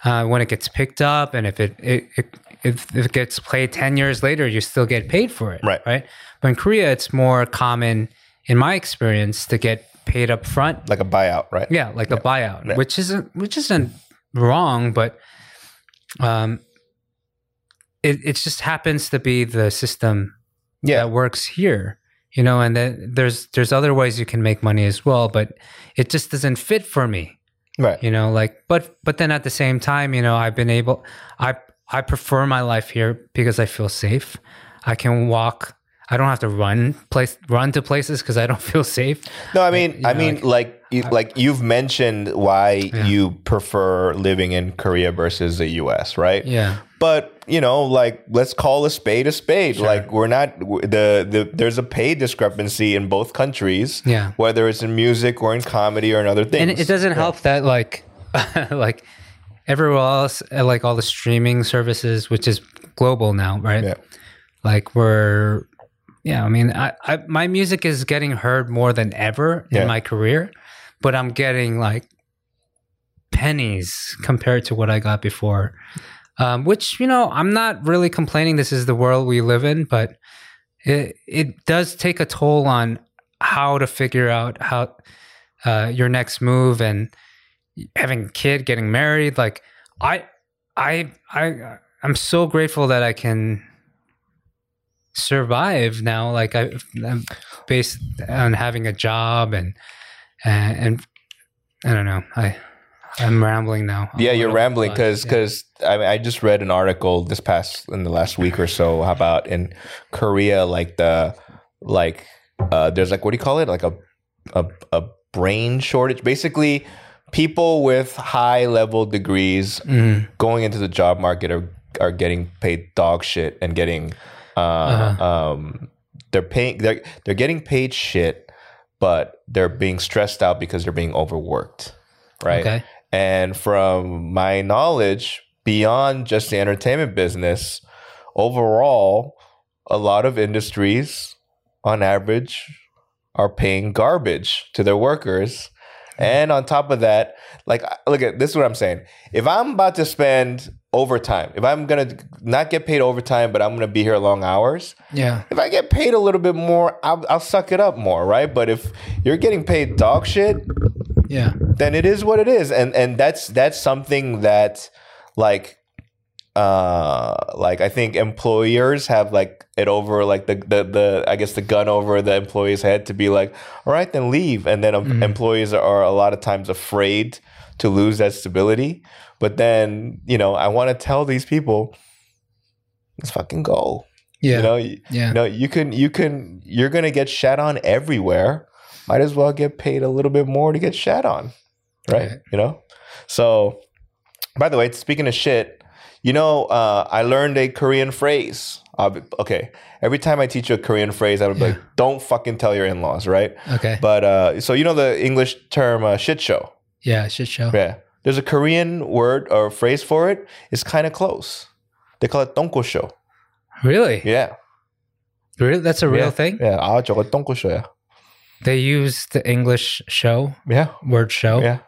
A: uh, when it gets picked up and if it, it, it if it gets played 10 years later you still get paid for it
B: Right.
A: right but in korea it's more common in my experience to get paid up front
B: like a buyout, right?
A: yeah like a buyout
B: Yeah.
A: which isn't which isn't wrong but um it, it just happens to be the system
B: Yeah.
A: that works here you know and then there's there's other ways you can make money as well but it just doesn't fit for me
B: right.
A: you know like but but then at the same time you know i've been able i i prefer my life here because i feel safe. I can walk. I don't have to run place run to places because i don't [laughs] feel safe.
B: No, I mean,
A: you
B: I
A: know,
B: mean, like, you, like you've mentioned why you prefer living in Korea versus the U.S., right?
A: yeah
B: But you know, like, let's call a spade a spade. Like, we're not the the there's a pay discrepancy in both countries.
A: Yeah.
B: whether it's in music or in comedy or in other things.
A: and it doesn't help that like [laughs] like everywhere else uh, like all the streaming services which is global now right
B: Yeah.
A: like we're yeah i mean I, I my music is getting heard more than ever
B: Yeah.
A: in my career but i'm getting like pennies compared to what i got before. Um, which you know i'm not really complaining this is the world we live in but it it does take a toll on how to figure out how uh, your next move and having a kid getting married like i i i i'm so grateful that i can survive now. Like I, i'm based on having a job and and, and i don't know i i'm rambling now a
B: Yeah, you're rambling
A: but,
B: because
A: yeah.
B: because I mean, I just read an article this past in the last week or so how about in Korea like the like uh there's like what do you call it like a a, a brain shortage basically people with high level degrees
A: Mhm.
B: going into the job market are are getting paid dog shit and getting uh,
A: Uh-huh.
B: um they're paying they're they're getting paid shit but they're being stressed out because they're being overworked right
A: okay
B: and from my knowledge, beyond just the entertainment business, overall, a lot of industries, on average, are paying garbage to their workers. Mm-hmm. And on top of that, like, look at this is what I'm saying. If I'm about to spend overtime, if I'm going to not get paid overtime, but I'm going to be here long hours,
A: yeah.
B: if I get paid a little bit more, I'll, I'll suck it up more, right? But if you're getting paid dog shit,
A: yeah.
B: then it is what it is. And and that's that's something that like uh like i think employers have like it over like the the, the i guess the gun over the employee's head to be like all right then leave. And then um, employees are a lot of times afraid to lose that stability but then you know i want to tell these people let's fucking go.
A: Yeah.
B: you know you,
A: yeah.
B: you know you can you can you're gonna get shat on everywhere. Might as well get paid a little bit more to get shat on right,
A: Right.
B: you know? So by the way speaking of shit you know uh, i learned a korean phrase. Be- okay every time i teach you a korean phrase i would be like don't fucking tell your in-laws right?
A: Okay.
B: But uh, so you know the english term uh, shit show?
A: Yeah shit show.
B: Yeah there's a korean word or phrase for it it's kind of close they call it tonko show
A: really
B: yeah
A: really that's a real
B: yeah.
A: thing
B: yeah 아 저거 똥꼬쇼야
A: they use the english show
B: yeah
A: word show
B: yeah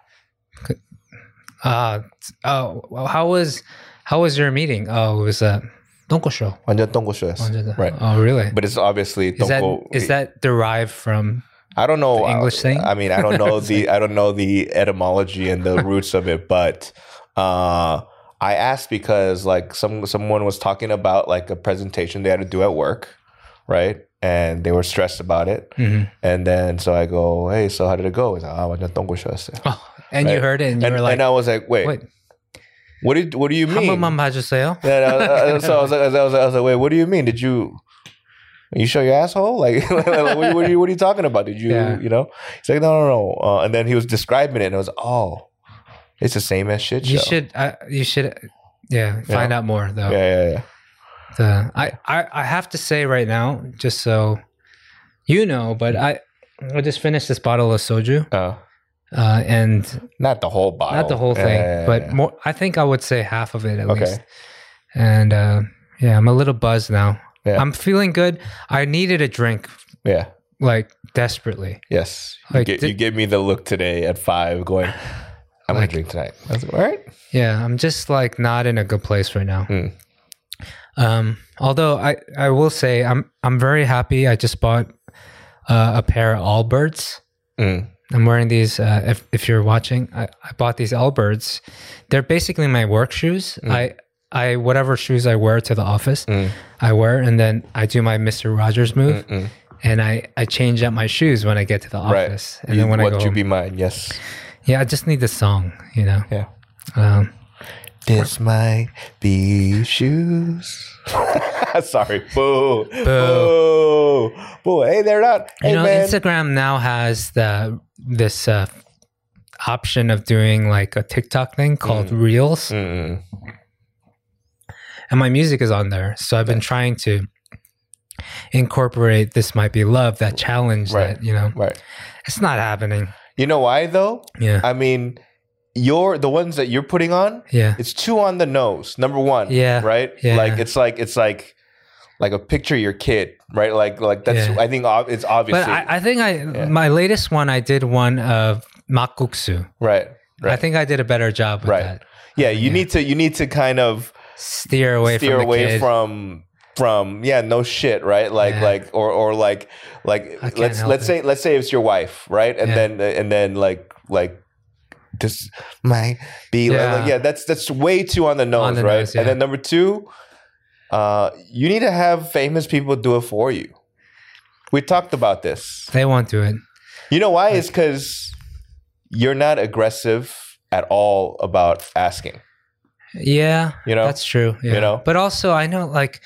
A: Uh, oh, well, how was how was your meeting? Oh, it was uh, Donkosho.
B: 완전 똥꼬쇼였어. Right.
A: Oh, really?
B: But it's obviously
A: is that
B: 똥꼬.
A: is that derived from?
B: I don't know
A: the
B: uh, English
A: thing.
B: I mean, I don't know [laughs] the I don't know the etymology and the roots of it, but uh, I asked because like some someone was talking about like a presentation they had to do at work, right? And they were stressed about it.
A: Mm-hmm.
B: And then so I go, hey, so how did it go? He's like, oh,
A: oh and
B: right?
A: you heard it, and,
B: and,
A: like,
B: and I was like, wait.
A: wait.
B: What did what do you mean? yeah, uh, uh, so I was, like, I was like, I was like, wait, what do you mean? Did you you show your asshole? [laughs] Like, like, what, what, are you, what are you talking about? Did you,
A: Yeah.
B: you know? He's like, no, no, no. Uh, and then he was describing it, and I was, oh, it's the same as shit show.
A: You should. Uh, you should. Yeah, find out more though.
B: Yeah, yeah, yeah.
A: The, I, I I have to say right now, just so you know, but I I just finished this bottle of soju,
B: Uh,
A: uh, and
B: not the whole bottle.
A: not the whole thing,
B: yeah, yeah,
A: but more. I think I would say half of it at
B: Okay.
A: least. And uh, yeah, I'm a little buzzed now.
B: Yeah.
A: I'm feeling good. I needed a drink
B: yeah.
A: like desperately.
B: Yes. You,
A: Like, did-
B: you gave me the look today at five, going, [sighs] I'm
A: Like-
B: gonna drink tonight. I was like, all right.
A: Yeah, I'm just like not in a good place right now.
B: Mm.
A: Um, although I, I will say I'm I'm very happy. I just bought uh, a pair of Allbirds.
B: Mm.
A: I'm wearing these. Uh, if if you're watching, I, I bought these Allbirds. They're basically my work shoes. I I whatever shoes I wear to the office,
B: Mm.
A: I wear, and then I do my Mister Rogers move,
B: Mm.
A: and I I change out my shoes when I get to the
B: Right.
A: office, and
B: You-
A: then when I
B: what
A: go
B: you be mine? Yes.
A: yeah, I just need the song, you know.
B: Yeah.
A: Um,
B: This might be shoes. [laughs] Sorry. Boo. Boo. Boo. Hey, they're not. Hey,
A: you know,
B: man.
A: Instagram now has the this uh, option of doing like a TikTok thing called
B: Mm.
A: Reels,
B: Mm-mm.
A: And my music is on there. So I've been trying to incorporate "This Might Be Love" that challenge.
B: Right.
A: That you know,
B: Right.
A: it's not happening.
B: You know why, though?
A: Yeah,
B: I mean, you're the ones that you're putting on,
A: yeah,
B: it's too on the nose, number one.
A: Yeah.
B: Right?
A: Yeah.
B: Like, it's like, it's like, like a picture of your kid, right? Like, like that's,
A: Yeah.
B: I think it's obviously,
A: but I, I think I my latest one I did one of makguksu.
B: right. Right.
A: I think I did a better job with
B: Right.
A: that.
B: yeah. You need to, you need to kind of,
A: Steer away
B: steer
A: from the
B: away
A: kid.
B: from from yeah no shit right like
A: Yeah.
B: like or or like like let's let's
A: it.
B: say let's say it's your wife right and
A: Yeah.
B: then and then like like this my be like-
A: Yeah.
B: like, yeah that's that's way too on the nose
A: the
B: right
A: nose,
B: and then number two uh you need to have famous people do it for you we talked about this
A: they won't do it.
B: you know why it's because you're not aggressive at all about asking
A: Yeah,
B: You know?
A: that's true. Yeah.
B: know?
A: but also I know like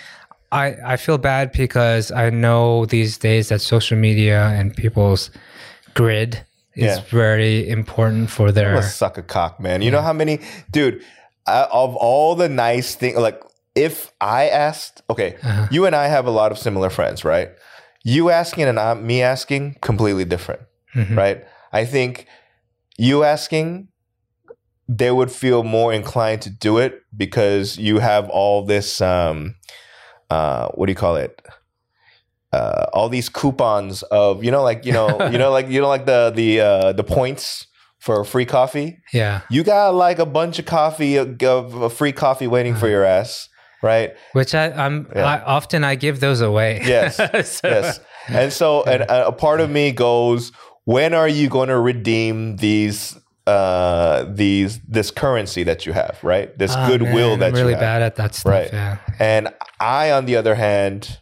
A: I I feel bad because I know these days that social media and people's grid is
B: Yeah.
A: very important for
B: I'm
A: their.
B: suck a cock, man. You know how many, dude, uh, of all the nice things, like if I asked, okay,
A: Uh-huh.
B: you and I have a lot of similar friends, right? You asking and I, me asking, completely different,
A: Mhm.
B: right? I think you asking, they would feel more inclined to do it because you have all this, um, uh, what do you call it? Uh, all these coupons of you know like you know you know like you know like the the uh, the points for free coffee
A: Yeah,
B: you got like a bunch of coffee of of free coffee waiting for your ass right
A: which I I'm
B: Yeah.
A: I, often I give those away.
B: Yes. [laughs]
A: So-
B: yes and so and a a part of me goes when are you going to redeem these uh these this currency that you have right this
A: Oh,
B: goodwill
A: man,
B: that
A: I'm really
B: you have
A: bad at that stuff.
B: Right.
A: Yeah,
B: and i on the other hand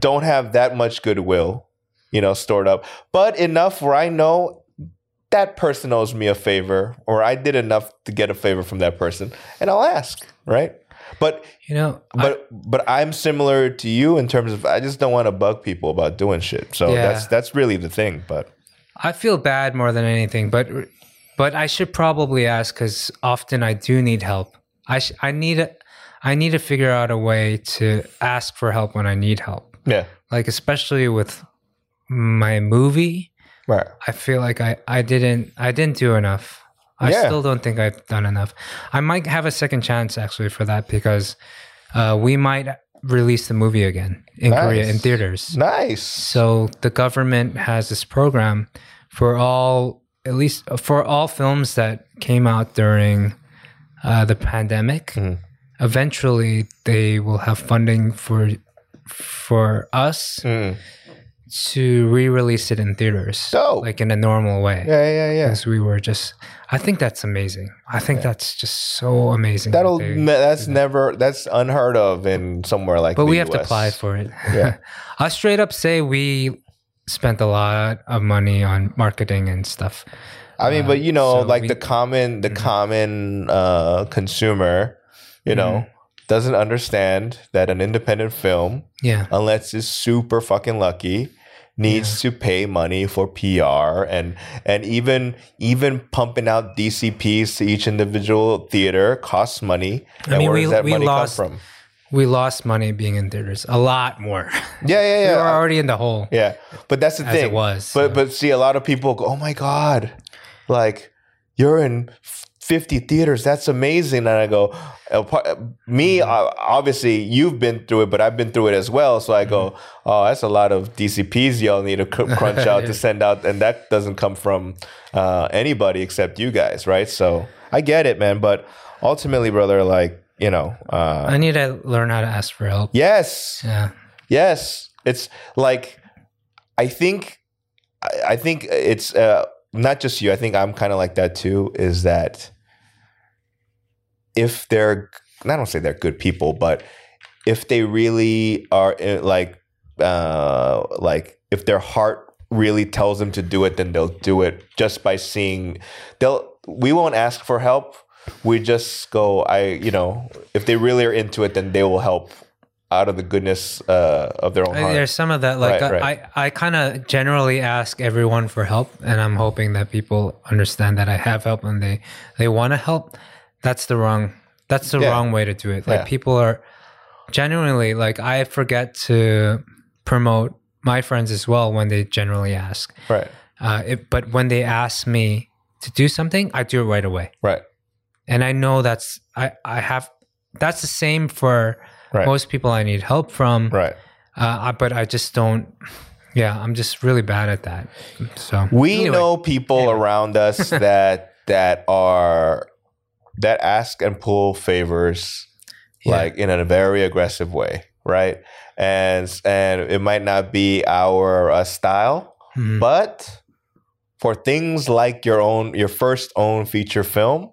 B: don't have that much goodwill you know stored up but enough where i know that person owes me a favor or i did enough to get a favor from that person and i'll ask right but
A: you know, I-
B: but but i'm similar to you in terms of i just don't want to bug people about doing shit so
A: Yeah.
B: that's that's really the thing but
A: I feel bad more than anything, but but I should probably ask because often I do need help. I sh- I need a, I need to figure out a way to ask for help when I need help.
B: yeah
A: Like especially with my movie,
B: right
A: I feel like I I didn't I didn't do enough. I
B: Yeah.
A: still don't think I've done enough. I might have a second chance actually for that because uh, we might release the movie again in Korea in theaters.
B: nice
A: So the government has this program for all, at least for all films that came out during uh, the pandemic.
B: Mhm.
A: eventually they will have funding for for us
B: Mm.
A: to re-release it in theaters,
B: Dope.
A: like in a normal way.
B: Yeah, yeah, yeah.
A: Because we were just, I think that's amazing. I think that's just so amazing. that
B: That'll
A: they-
B: ne- that's never that's unheard of in somewhere like.
A: but we have to apply for it.
B: Yeah. [laughs]
A: I straight up say we spent a lot of money on marketing and stuff.
B: I mean,
A: Uh,
B: but you know,
A: so
B: like
A: we-
B: the common the
A: Mhm.
B: common uh, consumer, you know,
A: Mm-hmm.
B: doesn't understand that an independent film,
A: Yeah.
B: unless it's super fucking lucky, needs to pay money for PR and and even even pumping out DCPs to each individual theater costs money.
A: I
B: And
A: mean,
B: where
A: we-
B: does that
A: we
B: money
A: lost-
B: come from?
A: We lost money being in theaters, a lot more.
B: Yeah, yeah, yeah. [laughs]
A: we were already in the hole
B: Yeah, but that's the thing.
A: it was.
B: But
A: so.
B: but see, a lot of people go, "Oh my god, like you're in fifty theaters. That's amazing." And I go, uh, "Me,
A: Mm-hmm.
B: obviously, you've been through it, but I've been through it as well." So I go,
A: Mm-hmm.
B: "Oh, that's a lot of DCPs y'all need to crunch [laughs] out to send out, and that doesn't come from uh, anybody except you guys, right?" So I get it, man. But ultimately, brother, like you know, uh,
A: I need to learn how to ask for help.
B: yes,
A: Yeah.
B: Yes, it's like I think I I think it's uh, not just you. I think I'm kind of like that too. Is that if they're I don't say they're good people, but if they really are uh, like uh, like if their heart really tells them to do it, then they'll do it just by seeing. They'll we won't ask for help. We just go. I you know if they really are into it, then they will help out of the goodness uh, of their own heart.
A: There's some of that. Like
B: Right,
A: I,
B: right.
A: I, I kind of generally ask everyone for help, and I'm hoping that people understand that I have help and they they want to help. That's the wrong. That's the
B: Yeah.
A: wrong way to do it. Like
B: Yeah.
A: people are genuinely like I forget to promote my friends as well when they generally ask.
B: right,
A: Uh, it, but when they ask me to do something, I do it right away,
B: right,
A: and I know that's I I have. That's the same for
B: right,
A: most people I need help from.
B: right.
A: Uh, I- but I just don't. Yeah, I'm just really bad at that. So
B: We
A: anyway,
B: know people around us [laughs] that that are that ask and pull favors
A: Yeah.
B: like in a very aggressive way, right? And and it might not be our uh, style,
A: Mhm.
B: but for things like your own your first own feature film,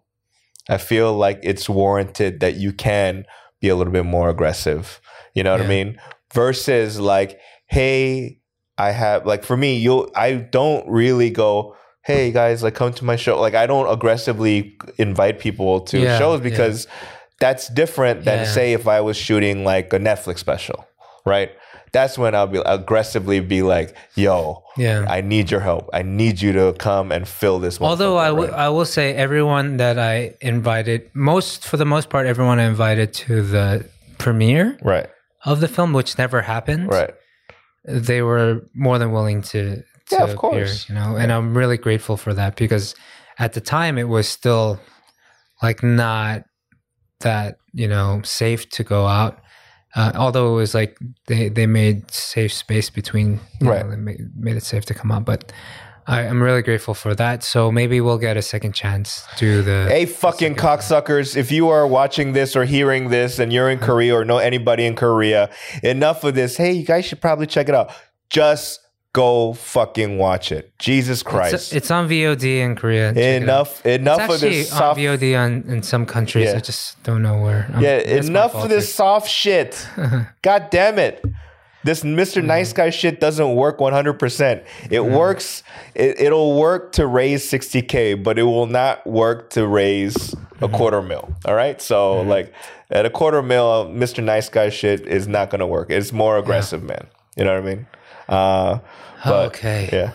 B: I feel like it's warranted that you can be a little bit more aggressive. You know what I mean? Versus like, hey, I have like for me, you I don't really go, hey guys, like come to my show. Like I don't aggressively invite people to
A: Yeah,
B: shows
A: yeah.
B: because that's different than
A: Yeah.
B: say if I was shooting like a Netflix special, right? That's when I'll be aggressively be like, yo,
A: yeah.
B: I need your help. I need you to come and fill this.
A: Although I will,
B: right?
A: I will say everyone that I invited, most for the most part, everyone I invited to the premiere
B: right,
A: of the film, which never happened.
B: right,
A: They were more than willing to. to
B: Yeah, of
A: appear,
B: course.
A: you know, and I'm really grateful for that because at the time it was still like not that you know safe to go out. Uh, although it was like they, they made safe space between,
B: Right.
A: know, they made, made it safe to come out. But I, I'm really grateful for that. So maybe we'll get a second chance to the.
B: Hey, fucking cocksuckers! If you are watching this or hearing this, and you're in Korea or know anybody in Korea, enough of this. Hey, you guys should probably check it out. Just go fucking watch it. Jesus Christ!
A: It's, it's on VOD in Korea. Check it
B: enough, enough
A: It's
B: of this
A: on
B: soft.
A: VOD on, in some countries.
B: Yeah.
A: I just don't know where. Um,
B: Yeah, enough of this soft shit. [laughs] God damn it. This Mr. Nice Guy shit doesn't work 100%. It works, it, it'll work to raise 60K, but it will not work to raise a quarter mil. All right. So, like, at a quarter mil, Mr. Nice Guy shit is not going to work. It's more aggressive, man. You know what I mean? Uh, but,
A: Okay.
B: Yeah.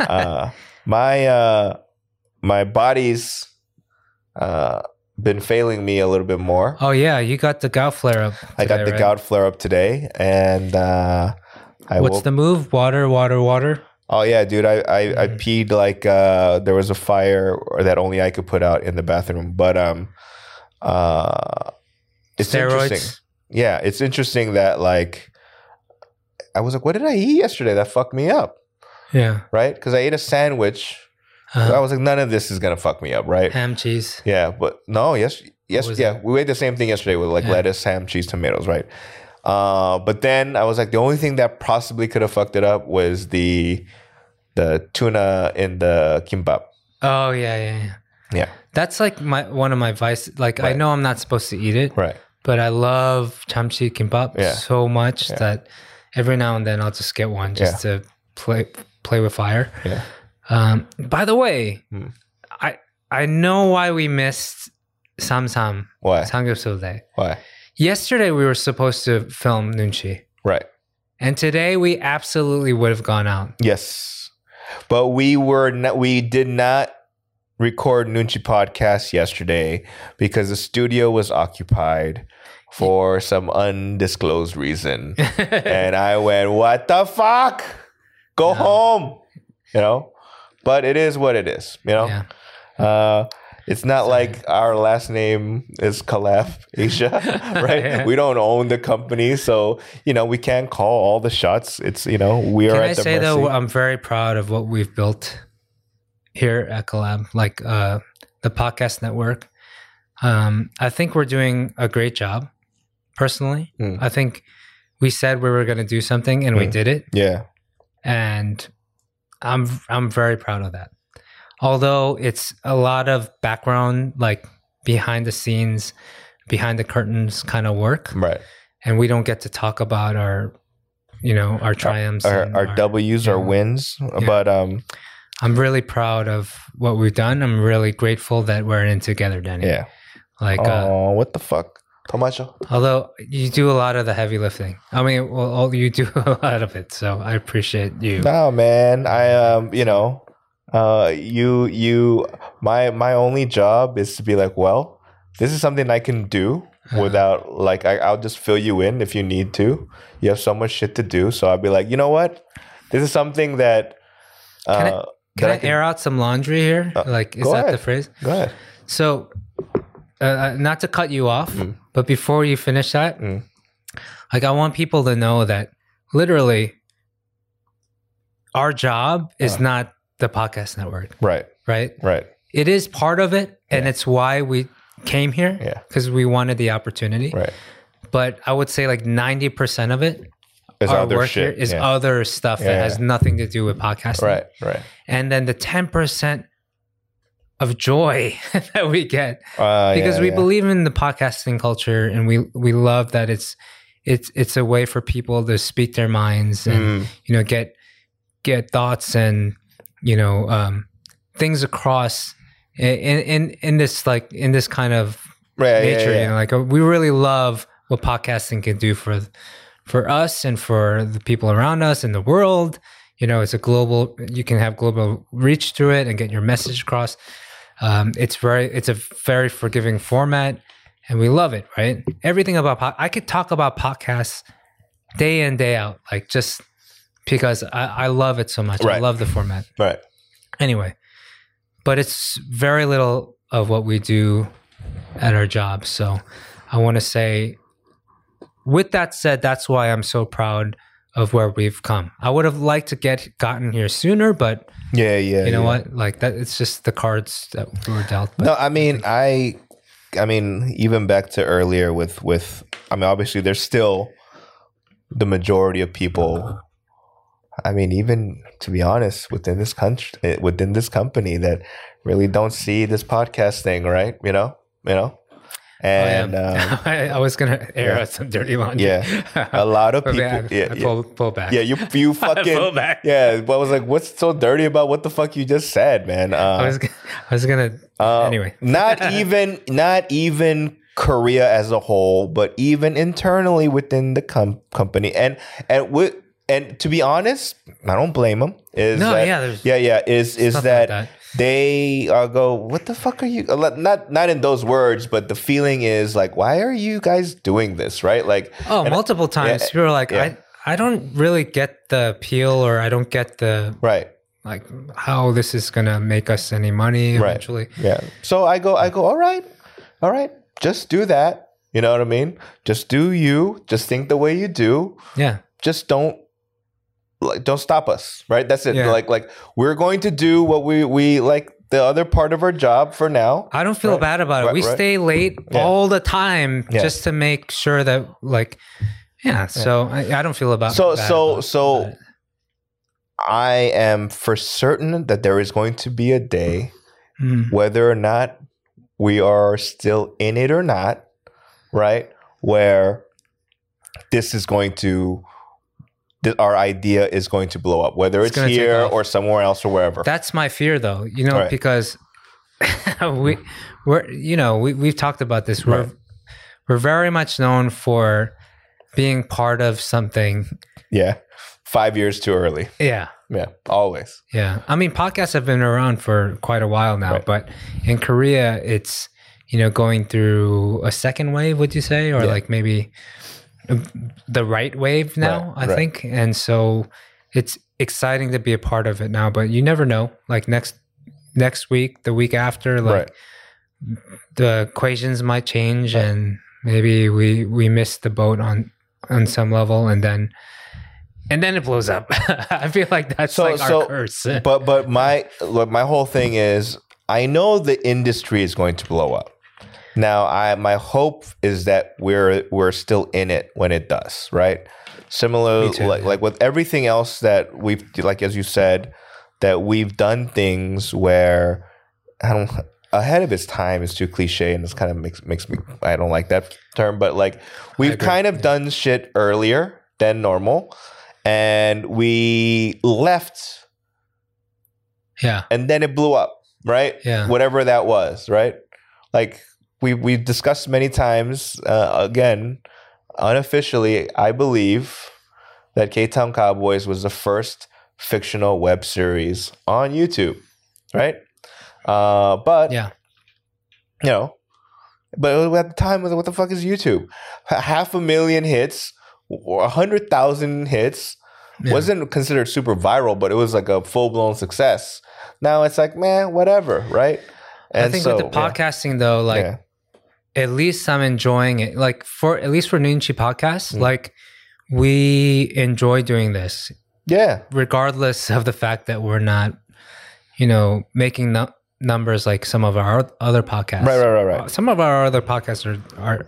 B: uh, my, uh, my body's, uh, been failing me a little bit more.
A: Oh yeah, you got the gout flare up.
B: I got the
A: right?
B: gout flare up today, and uh, I
A: What's
B: woke.
A: the move? Water, water, water.
B: oh yeah, dude! I I, I
A: Mm-hmm.
B: peed like uh, there was a fire that only I could put out in the bathroom. But um, uh, it's interesting. Yeah, it's interesting that like I was like, what did I eat yesterday that fucked me up?
A: Yeah.
B: Right? Because I ate a sandwich. I
A: Uh,
B: was like, none of this is gonna fuck me up, right?
A: ham cheese.
B: Yeah, but no, yes, yes, yeah,
A: it?
B: we ate the same thing yesterday with like
A: Yeah.
B: lettuce, ham, cheese, tomatoes, right? Uh, but then I was like, the only thing that possibly could have fucked it up was the the tuna in the kimbap.
A: Oh yeah, yeah, yeah.
B: Yeah,
A: That's like my one of my vices. Like I know I'm not supposed to eat it,
B: right.
A: but I love chamchi kimbap
B: Yeah.
A: so much
B: Yeah.
A: that every now and then I'll just get one just to play play with fire.
B: Yeah.
A: Um, by the way,
B: Hmm.
A: I I know why we missed Samsam
B: Why?
A: Samgyeopsal Day.
B: Why?
A: Yesterday we were supposed to film Noonchi,
B: Right.
A: and today we absolutely would have gone out.
B: Yes, but we were not. We did not record Noonchi podcast yesterday because the studio was occupied for some undisclosed reason, [laughs] and I went, "What the fuck? Go
A: Yeah.
B: home," you know. But it is what it is, you know.
A: yeah.
B: Uh, it's not
A: Sorry.
B: like our last name is Collab Asia, [laughs] right?
A: Yeah.
B: We don't own the company, so you know we can't call all the shots. It's you know we are
A: Can
B: at
A: I
B: the
A: say
B: mercy.
A: though, I'm very proud of what we've built here at Collab, like uh, the podcast network. Um, I think we're doing a great job. Personally,
B: Mm.
A: I think we said we were going to do something and we
B: Mm.
A: did it,
B: yeah,
A: and I'm I'm very proud of that. Although it's a lot of background, like behind the scenes, behind the curtains kind of work,
B: right.
A: and we don't get to talk about our, you know, our triumphs,
B: Our,
A: and
B: our W's, our
A: yeah.
B: wins, but um,
A: I'm really proud of what we've done. I'm really grateful that we're in together, Danny.
B: yeah.
A: Like,
B: Oh,
A: uh,
B: what the fuck, Tomacho?
A: although you do a lot of the heavy lifting. I mean, well, all- you do [laughs] a lot of it. So I appreciate you.
B: No, man. I um, you know, uh, you you my my only job is to be like, well, this is something I can do
A: Uh-huh.
B: without like I, I'll just fill you in if you need to. You have so much shit to do, so I'll be like, you know what, this is something that. Uh,
A: Can I- Can
B: that
A: I, air out some laundry here?
B: Uh,
A: like, is that the phrase?
B: Go ahead.
A: So, uh, uh, not to cut you off,
B: Mm.
A: But before you finish that,
B: Mm.
A: like, I want people to know that literally our job is
B: Uh.
A: not the podcast network,
B: Right.
A: right?
B: Right.
A: It is part of it, and
B: Yeah.
A: it's why we came here
B: Yeah.
A: because we wanted the opportunity.
B: Right.
A: But I would say like ninety percent of it
B: is
A: our
B: other
A: work
B: shit.
A: here is
B: yeah.
A: other stuff that has nothing to do with podcasting.
B: right. Right.
A: And then the ten percent of joy [laughs] that we get
B: Uh,
A: because
B: yeah,
A: we
B: yeah.
A: believe in the podcasting culture and we we love that it's it's it's a way for people to speak their minds and
B: Mm,
A: you know get get thoughts and you know um, things across in in in this like in this kind of
B: right.
A: nature
B: yeah,
A: you know like uh, we really love what podcasting can do for for us and for the people around us in the world you know it's a global you can have global reach through it and get your message across um, it's very it's a very forgiving format and we love it right? Everything about pod- i could talk about podcasts day in day out like just because i, I love it so much. I love the format.
B: Right.
A: anyway but it's very little of what we do at our job so i want to say with that said that's why i'm so proud of where we've come. I would have liked to get gotten here sooner but
B: Yeah. Yeah.
A: you know
B: yeah.
A: what like that it's just the cards that were dealt but
B: no, I mean, I, I mean, even back to earlier with with, I mean, obviously, there's still the majority of people. I mean, even to be honest, within this country, eh, within this company, that really don't see this podcast thing, right? You know, you know, and
A: oh, yeah.
B: um, [laughs]
A: I, I was gonna [laughs] air
B: yeah.
A: out some dirty laundry
B: Yeah. a [laughs] lot of people,
A: man,
B: yeah,
A: I
B: yeah,
A: pull, pull back
B: yeah, you you
A: I pull back
B: yeah. But I was like, what's so dirty about what the fuck you just said, man? Uh,
A: I was, g- I was gonna
B: Uh,
A: anyway.
B: not even not even Korea as a whole, but even internally within the com- company, and and with and to be honest, I don't blame them. Is
A: No,
B: that-
A: yeah,
B: yeah, yeah. Is is that,
A: like that.
B: They uh, go? What the fuck are you? uh, Not not in those words, but the feeling is like, why are you guys doing this? Right? Like,
A: Oh, multiple times.
B: yeah,
A: People are like,
B: yeah.
A: I, I don't really get the appeal, or I don't get the
B: right.
A: like how this is gonna make us any money
B: Right.
A: eventually.
B: Yeah. So I go, I go, all right, all right, just do that. You know what I mean? Just do you. Just think the way you do.
A: Yeah,
B: Just don't like don't stop us. Right? That's it.
A: Yeah.
B: Like like we're going to do what we we like the other part of our job for now.
A: I don't feel
B: Right.
A: bad about it.
B: Right,
A: we
B: right.
A: stay late
B: Yeah.
A: all the time
B: Yeah.
A: just to make sure that like yeah, so I, I don't feel about
B: So
A: bad
B: so
A: about
B: so
A: it.
B: I am for certain that there is going to be a day
A: Mm.
B: whether or not we are still in it or not, right? Where this is going to th- our idea is going to blow up, whether
A: It's
B: it's, here or somewhere else or wherever.
A: That's my fear, though. You know,
B: Right.
A: because [laughs] we we're you know we we've talked about this. We're
B: Right.
A: we're very much known for being part of something.
B: yeah. Five years too early.
A: Yeah,
B: Yeah. Always.
A: yeah. I mean, podcasts have been around for quite a while now,
B: Right.
A: but in Korea, it's you know going through a second wave. Would you say, or
B: Yeah.
A: like maybe the right wave now?
B: Right,
A: I
B: right.
A: think, and so it's exciting to be a part of it now. But you never know. Like next next week, the week after, like.
B: right.
A: the equations might change and maybe we we miss the boat on on some level and then and then it blows up [laughs] i feel like that's
B: So-
A: like
B: so-
A: our curse
B: But but my look, my whole thing is I know the industry is going to blow up. Now I my hope is that we're we're still in it when it does, right? Similar like like with everything else that we've like as you said that we've done things where I don't ahead of its time is too cliche and this kind of makes makes me I don't like that term, but like we've kind of done shit earlier than normal and we left
A: yeah
B: and then it blew up, right?
A: Yeah.
B: Whatever that was, right? Like we we discussed many times. Uh, again, unofficially, I believe that K Town Cowboys was the first fictional web series on YouTube, right? Uh, but
A: yeah
B: you know, but at the time, what the fuck is YouTube? Half a million hits, a hundred thousand hits
A: Yeah.
B: wasn't considered super viral, but it was like a full blown success. Now it's like, man, whatever, right?
A: i think with the
B: yeah,
A: podcasting though like
B: yeah,
A: at least i'm enjoying it like for at least for Noonchi podcast
B: Mm.
A: like we enjoy doing this
B: yeah,
A: regardless of the fact that we're not you know making nu- numbers like some of our other podcasts
B: right, right, right, right.
A: Some of our other podcasts are are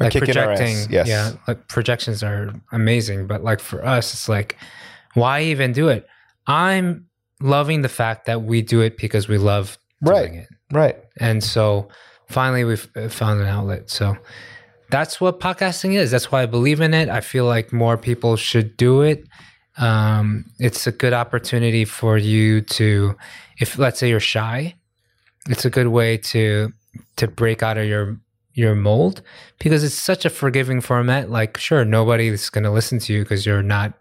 A: like
B: our ass,
A: projecting
B: yes.
A: yeah like projections are amazing but like for us it's like why even do it i'm loving the fact that we do it because we love doing
B: Right.
A: it
B: Right.
A: and so finally we've uh, found an outlet. So that's what podcasting is. That's why i believe in it. I feel like more people should do it. Um, it's a good opportunity for you to if let's say you're shy it's a good way to to break out of your your mold because it's such a forgiving format. Like sure nobody's going to listen to you because you're not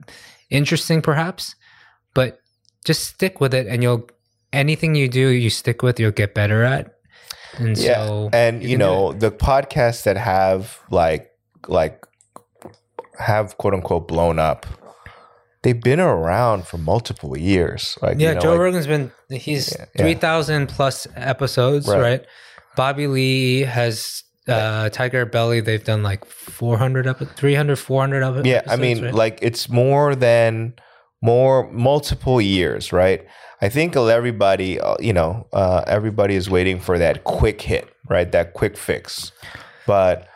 A: interesting perhaps but just stick with it and you'll anything you do you stick with you'll get better at and
B: Yeah.
A: so
B: and
A: you
B: you, know, the podcasts that have like like have quote unquote blown up, they've been around for multiple years. Like
A: Yeah,
B: you know,
A: Joe
B: like-
A: Rogan's been he's
B: Yeah, yeah.
A: three thousand plus episodes,
B: Right.
A: right. Bobby Lee has uh Tiger Belly, they've done like 400 up 300 400 of it.
B: yeah i mean like it's more than more multiple years right i think everybody uh, you know uh, everybody is waiting for that quick hit right? That quick fix. But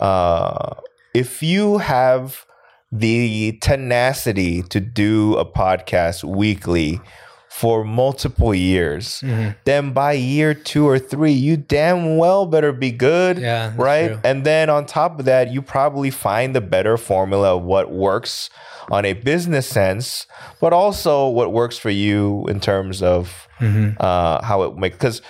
B: uh, if you have the tenacity to do a podcast weekly for multiple years
A: Mhm.
B: then by year two or three you damn well better be good
A: Yeah,
B: right
A: true.
B: and then on top of that, you probably find the better formula of what works on a business sense, but also what works for you in terms of
A: Mhm.
B: uh, how it makes. Because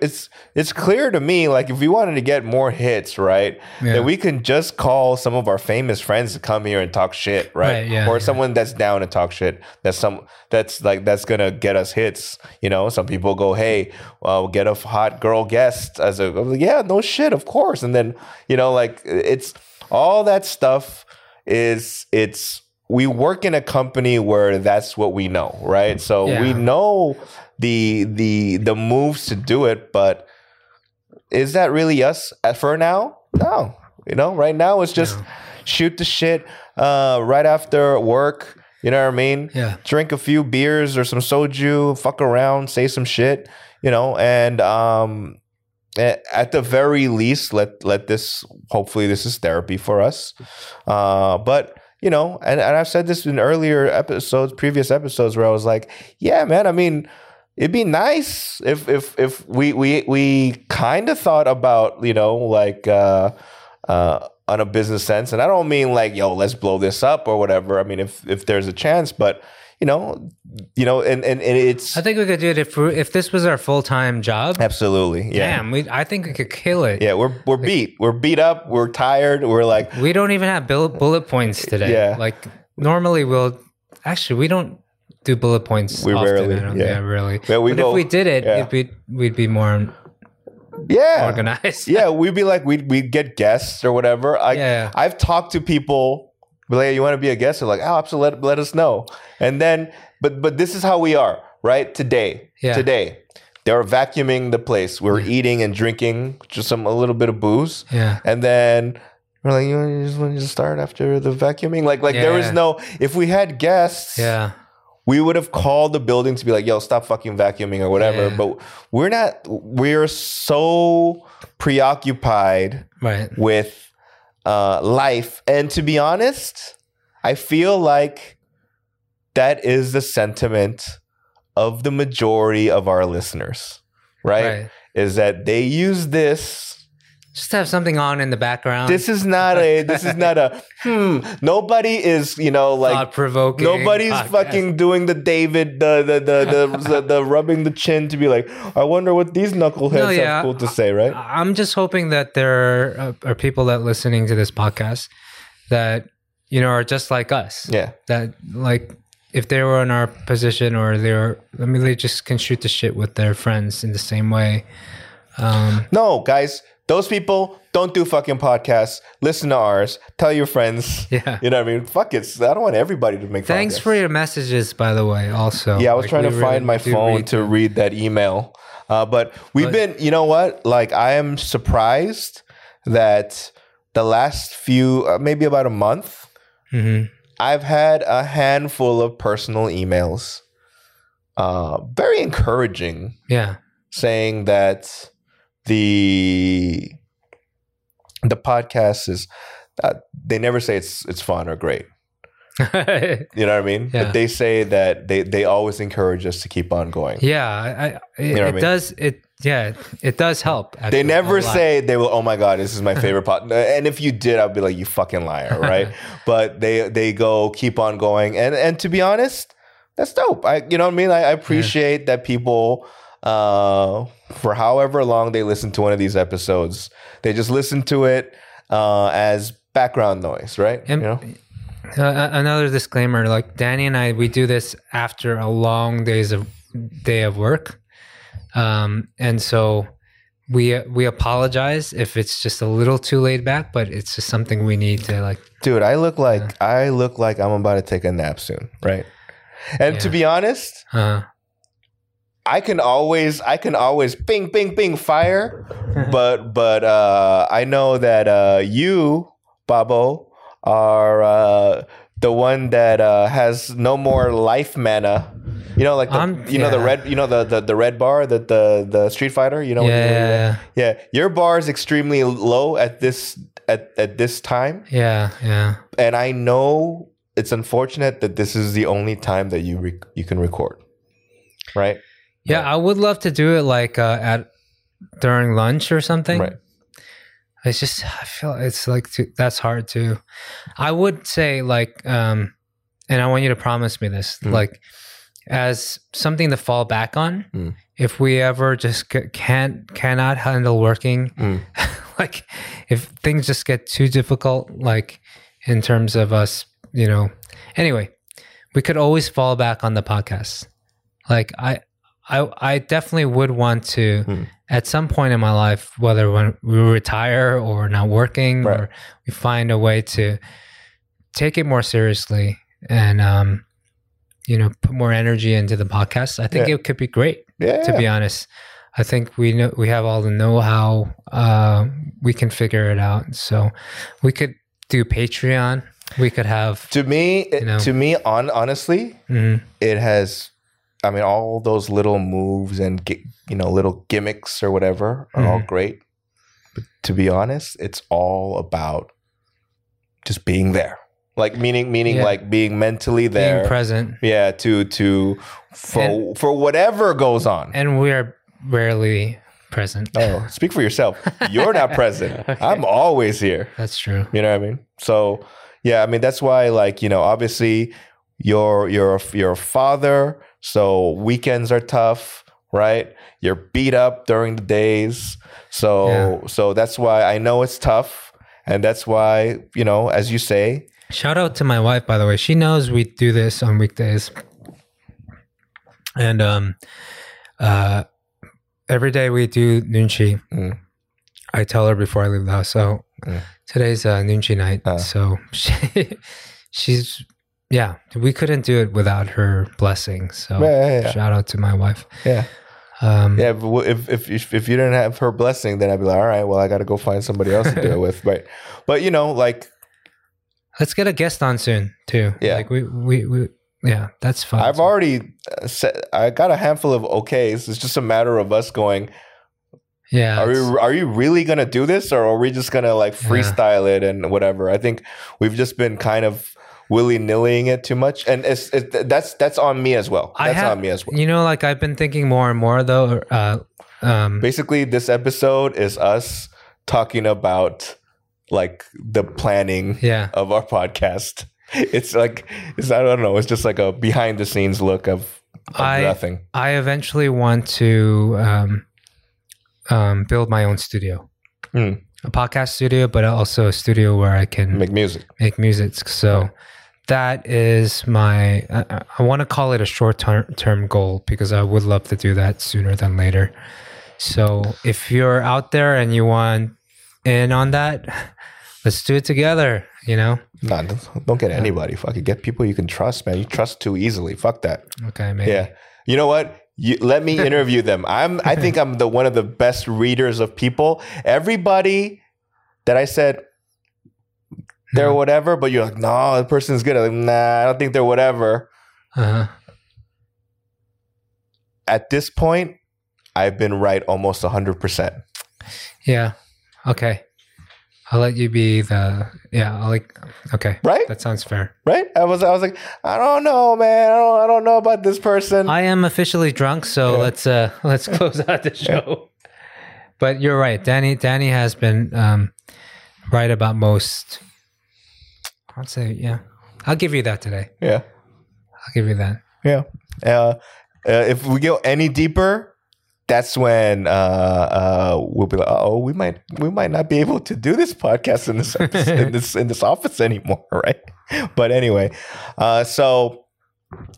B: it's it's clear to me, like if we wanted to get more hits, right,
A: Yeah.
B: that we can just call some of our famous friends to come here and talk shit, right,
A: Right, yeah,
B: or
A: yeah.
B: someone that's down to talk shit. That's some that's like that's gonna get us hits. You know, some people go, hey, well, get a hot girl guest as a like, yeah, no shit, of course. And then you know, like it's all that stuff is it's we work in a company where that's what we know, right? So we know the the the moves to do it, but is that really us for now? No. You know, right now it's just
A: No.
B: shoot the shit uh, right after work. You know what I mean?
A: Yeah.
B: Drink a few beers or some soju, fuck around, say some shit. you know, and um, at the very least, let let this. Hopefully, this is therapy for us. Uh, but you know, and, and I've said this in earlier episodes, previous episodes, where I was like, yeah, man. I mean, it'd be nice if if if we we we kind of thought about you know like uh, uh, on a business sense, and I don't mean like yo, let's blow this up or whatever. I mean, if if there's a chance, but you know, you know, and and, and it's
A: I think we could do it if we, if this was our full time job.
B: absolutely yeah.
A: Damn, we I think we could kill it.
B: Yeah, we're we're beat. We're beat up. We're tired. We're like,
A: We don't even have bill- bullet points today.
B: Yeah.
A: Like normally we'll actually we don't do bullet points.
B: We
A: often,
B: rarely,
A: I don't-
B: yeah.
A: really.
B: Yeah, we
A: but if we did it,
B: yeah.
A: it'd be, we'd be more
B: yeah,
A: organized.
B: yeah. We'd be like, we'd we'd get guests or whatever. I,
A: Yeah.
B: I've talked to people. Like, you want to be a guest? They're like, oh, absolutely. Let, let us know. And then, but but this is how we are, right? Today,
A: Yeah.
B: today, they're vacuuming the place. We're mm-hmm. eating and drinking just some a little bit of booze.
A: Yeah.
B: And then we're like, you, just want to start after the vacuuming? Like, like there was no. If we had guests,
A: Yeah.
B: We would have called the building to be like, yo, stop fucking vacuuming or whatever.
A: Yeah.
B: But we're not, we're so preoccupied
A: Right.
B: with uh, life. And to be honest, I feel like that is the sentiment of the majority of our listeners, right?
A: Right.
B: Is that they use this
A: Just have something on in the background.
B: this is not a this is not a [laughs] hmm nobody is you know like
A: thought provoking.
B: Nobody's fucking doing the David, the the the the, the, the rubbing the chin to be like, I wonder what these knuckleheads
A: No, yeah.
B: have cool to say, right?
A: I'm just hoping that there are, are people that listening to this podcast that you know are just like us.
B: Yeah,
A: That like if they were in our position or they're I mean they just can shoot the shit with their friends in the same way. Um,
B: no, guys, those people don't do fucking podcasts. Listen to ours. Tell your friends. [laughs]
A: Yeah.
B: you know what I mean. Fuck it. I don't want everybody to make.
A: thanks
B: podcasts.
A: for your messages, by the way. Also,
B: Yeah, I was
A: Like,
B: trying to find
A: really
B: my phone
A: read
B: to
A: them.
B: read that email. Uh, but we've
A: But-
B: been, you know what? Like, I am surprised that the last few, uh, maybe about a month,
A: Mhm.
B: I've had a handful of personal emails, uh, very encouraging,
A: Yeah,
B: saying that the the podcast is. Uh, they never say it's it's fun or great. [laughs] You know what I mean?
A: Yeah.
B: But they say that they they always encourage us to keep on going.
A: yeah. I, I, it,
B: know what I
A: it
B: mean?
A: does. It yeah. It does help.
B: They never say they will. Oh my god, this is my [laughs] favorite pod. And if you did, I'd be like, you fucking liar, right? [laughs] but they they go keep on going, and and to be honest, that's dope. I you know what I mean. I, I appreciate that people, uh, for however long they listen to one of these episodes, they just listen to it uh, as background noise, right?
A: And-
B: you know,
A: Uh, another disclaimer: like Danny and I, we do this after a long days of day of work, um, and so we we apologize if it's just a little too laid back, but it's just something we need to like.
B: dude, I look like I look like I'm about to take a nap soon, right? And to be honest,
A: Uh,
B: I can always I can always bing bing bing fire, [laughs] but but uh, I know that uh, you, Babo, are uh, the one that uh, has no more life mana. You know, like the, you know the red you know the, the the red bar the the the Street Fighter. You know,
A: yeah,
B: you-
A: yeah,
B: yeah. Your bar is extremely low at this at at this time,
A: yeah, yeah.
B: and I know it's unfortunate that this is the only time that you rec- you can record, right?
A: Yeah, I would love to do it like uh, at during lunch or something.
B: Right.
A: It's just I feel it's like too, that's hard to. I would say like, um, and I want you to promise me this,
B: Mm.
A: like, as something to fall back on.
B: Mm.
A: If we ever just c- can't cannot handle working,
B: Mm. [laughs]
A: like if things just get too difficult, like in terms of us, you know. Anyway, we could always fall back on the podcast. Like I, I, I definitely would want to
B: Hmm.
A: at some point in my life, whether when we retire or not working,
B: Right.
A: or we find a way to take it more seriously and, um, you know, put more energy into the podcast. I think
B: Yeah.
A: it could be great.
B: Yeah.
A: To be honest, I think we know we have all the know-how. Uh, we can figure it out. So we could do Patreon. We could have.
B: to me,
A: You know.
B: to me, on honestly,
A: Mhm.
B: it has I mean, all those little moves and you know little gimmicks or whatever are all
A: Mhm.
B: great. But to be honest, it's all about just being there. Like meaning, meaning
A: Yeah.
B: like being mentally there.
A: Being present,
B: yeah, to to for
A: And-
B: for whatever goes on.
A: and we are rarely present.
B: oh, speak for yourself. You're not present. [laughs] I'm always here.
A: That's true.
B: You know what I mean? So yeah, I mean that's why like you know obviously you're you're a, you're a father, so weekends are tough, right? You're beat up during the days, so
A: Yeah.
B: so that's why I know it's tough, and that's why you know as you say,
A: Shout out to my wife, by the way. She knows we do this on weekdays. And um uh every day we do Noonchi.
B: Mm.
A: I tell her before I leave the house. So
B: Mm.
A: today's uh Noonchi night.
B: Uh.
A: So [laughs] she, she's yeah, we couldn't do it without her blessing. So
B: Yeah, yeah, yeah.
A: shout out to my wife.
B: yeah,
A: Um
B: yeah. If if if if, if you didn't have her blessing, then I'd be like, all right, well, I got to go find somebody else to do it [laughs] with, right? But you know, like
A: let's get a guest on soon too.
B: Yeah.
A: Like we we, we yeah, that's fun.
B: I've already said I got a handful of okays. It's just a matter of us going.
A: yeah.
B: Are we are you really gonna do this, or are we just gonna like
A: Yeah.
B: freestyle it and whatever? I think we've just been kind of willy nillying it too much, and it's, it, that's that's on me as well. That's
A: have-
B: on me as well.
A: You know, like I've been thinking more and more though. Uh, um,
B: Basically, this episode is us talking about like the planning
A: yeah,
B: of our podcast. [laughs] It's like it's I don't know. It's just like a behind the scenes look of, of
A: I-
B: nothing.
A: I eventually want to um, um, build my own studio,
B: Hmm.
A: a podcast studio, but also a studio where I can
B: Make music.
A: make music. So that is my. I, I want to call it a short term term goal because I would love to do that sooner than later. So if you're out there and you want in on that, [laughs] let's do it together. You know.
B: Nah, don't, don't get anybody. Fucking get people you can trust, man. You trust too easily. Fuck that.
A: Okay, maybe.
B: Yeah. You know what? You, let me [laughs] interview them. I'm. I think I'm the one of the best readers of people. Everybody that I said they're whatever, but you're like, no, the person's good. I'm like, nah, I don't think they're whatever.
A: Uh-huh.
B: At this point, I've been right almost hundred percent.
A: Yeah. Okay. I'll let you be the yeah. I'll like okay.
B: Right?
A: That sounds fair.
B: Right? I was. I was like, I don't know, man. I don't. I don't know about this person.
A: I am officially drunk, so
B: Yeah.
A: let's uh [laughs] let's close out the show. But you're right, Danny. Danny has been um right about most. I'd say yeah. I'll give you that today.
B: yeah.
A: I'll give you that.
B: Yeah. Uh, uh, if we go any deeper, that's when uh, uh, we'll be like, oh, we might we might not be able to do this podcast in this [laughs] in this in this office anymore, [laughs] right? But anyway, uh, so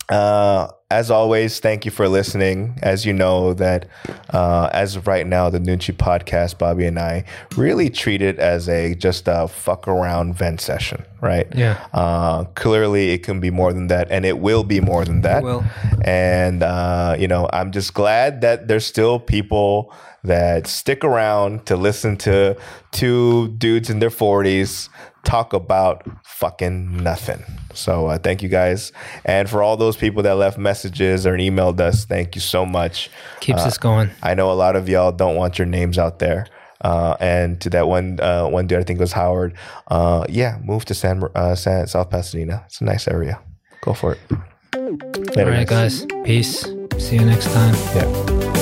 B: uh, as always, thank you for listening. As you know, that uh, as of right now, the Noonchi podcast, Bobby and I really treat it as a just a fuck around vent session, right?
A: Yeah.
B: Uh, clearly, it can be more than that, and it will be more than that.
A: will.
B: And uh, you know, I'm just glad that there's still people that stick around to listen to two dudes in their 40s talk about fucking nothing. So uh, thank you guys, and for all those people that left messages or emailed us, thank you so much.
A: Keeps us going.
B: I know a lot of y'all don't want your names out there. Uh, and to that one, uh, one dude, I think it was Howard. Uh, yeah, move to San, uh, San South Pasadena. It's a nice area. Go for it.
A: All right, guys. Peace. See you next time.
B: Yeah.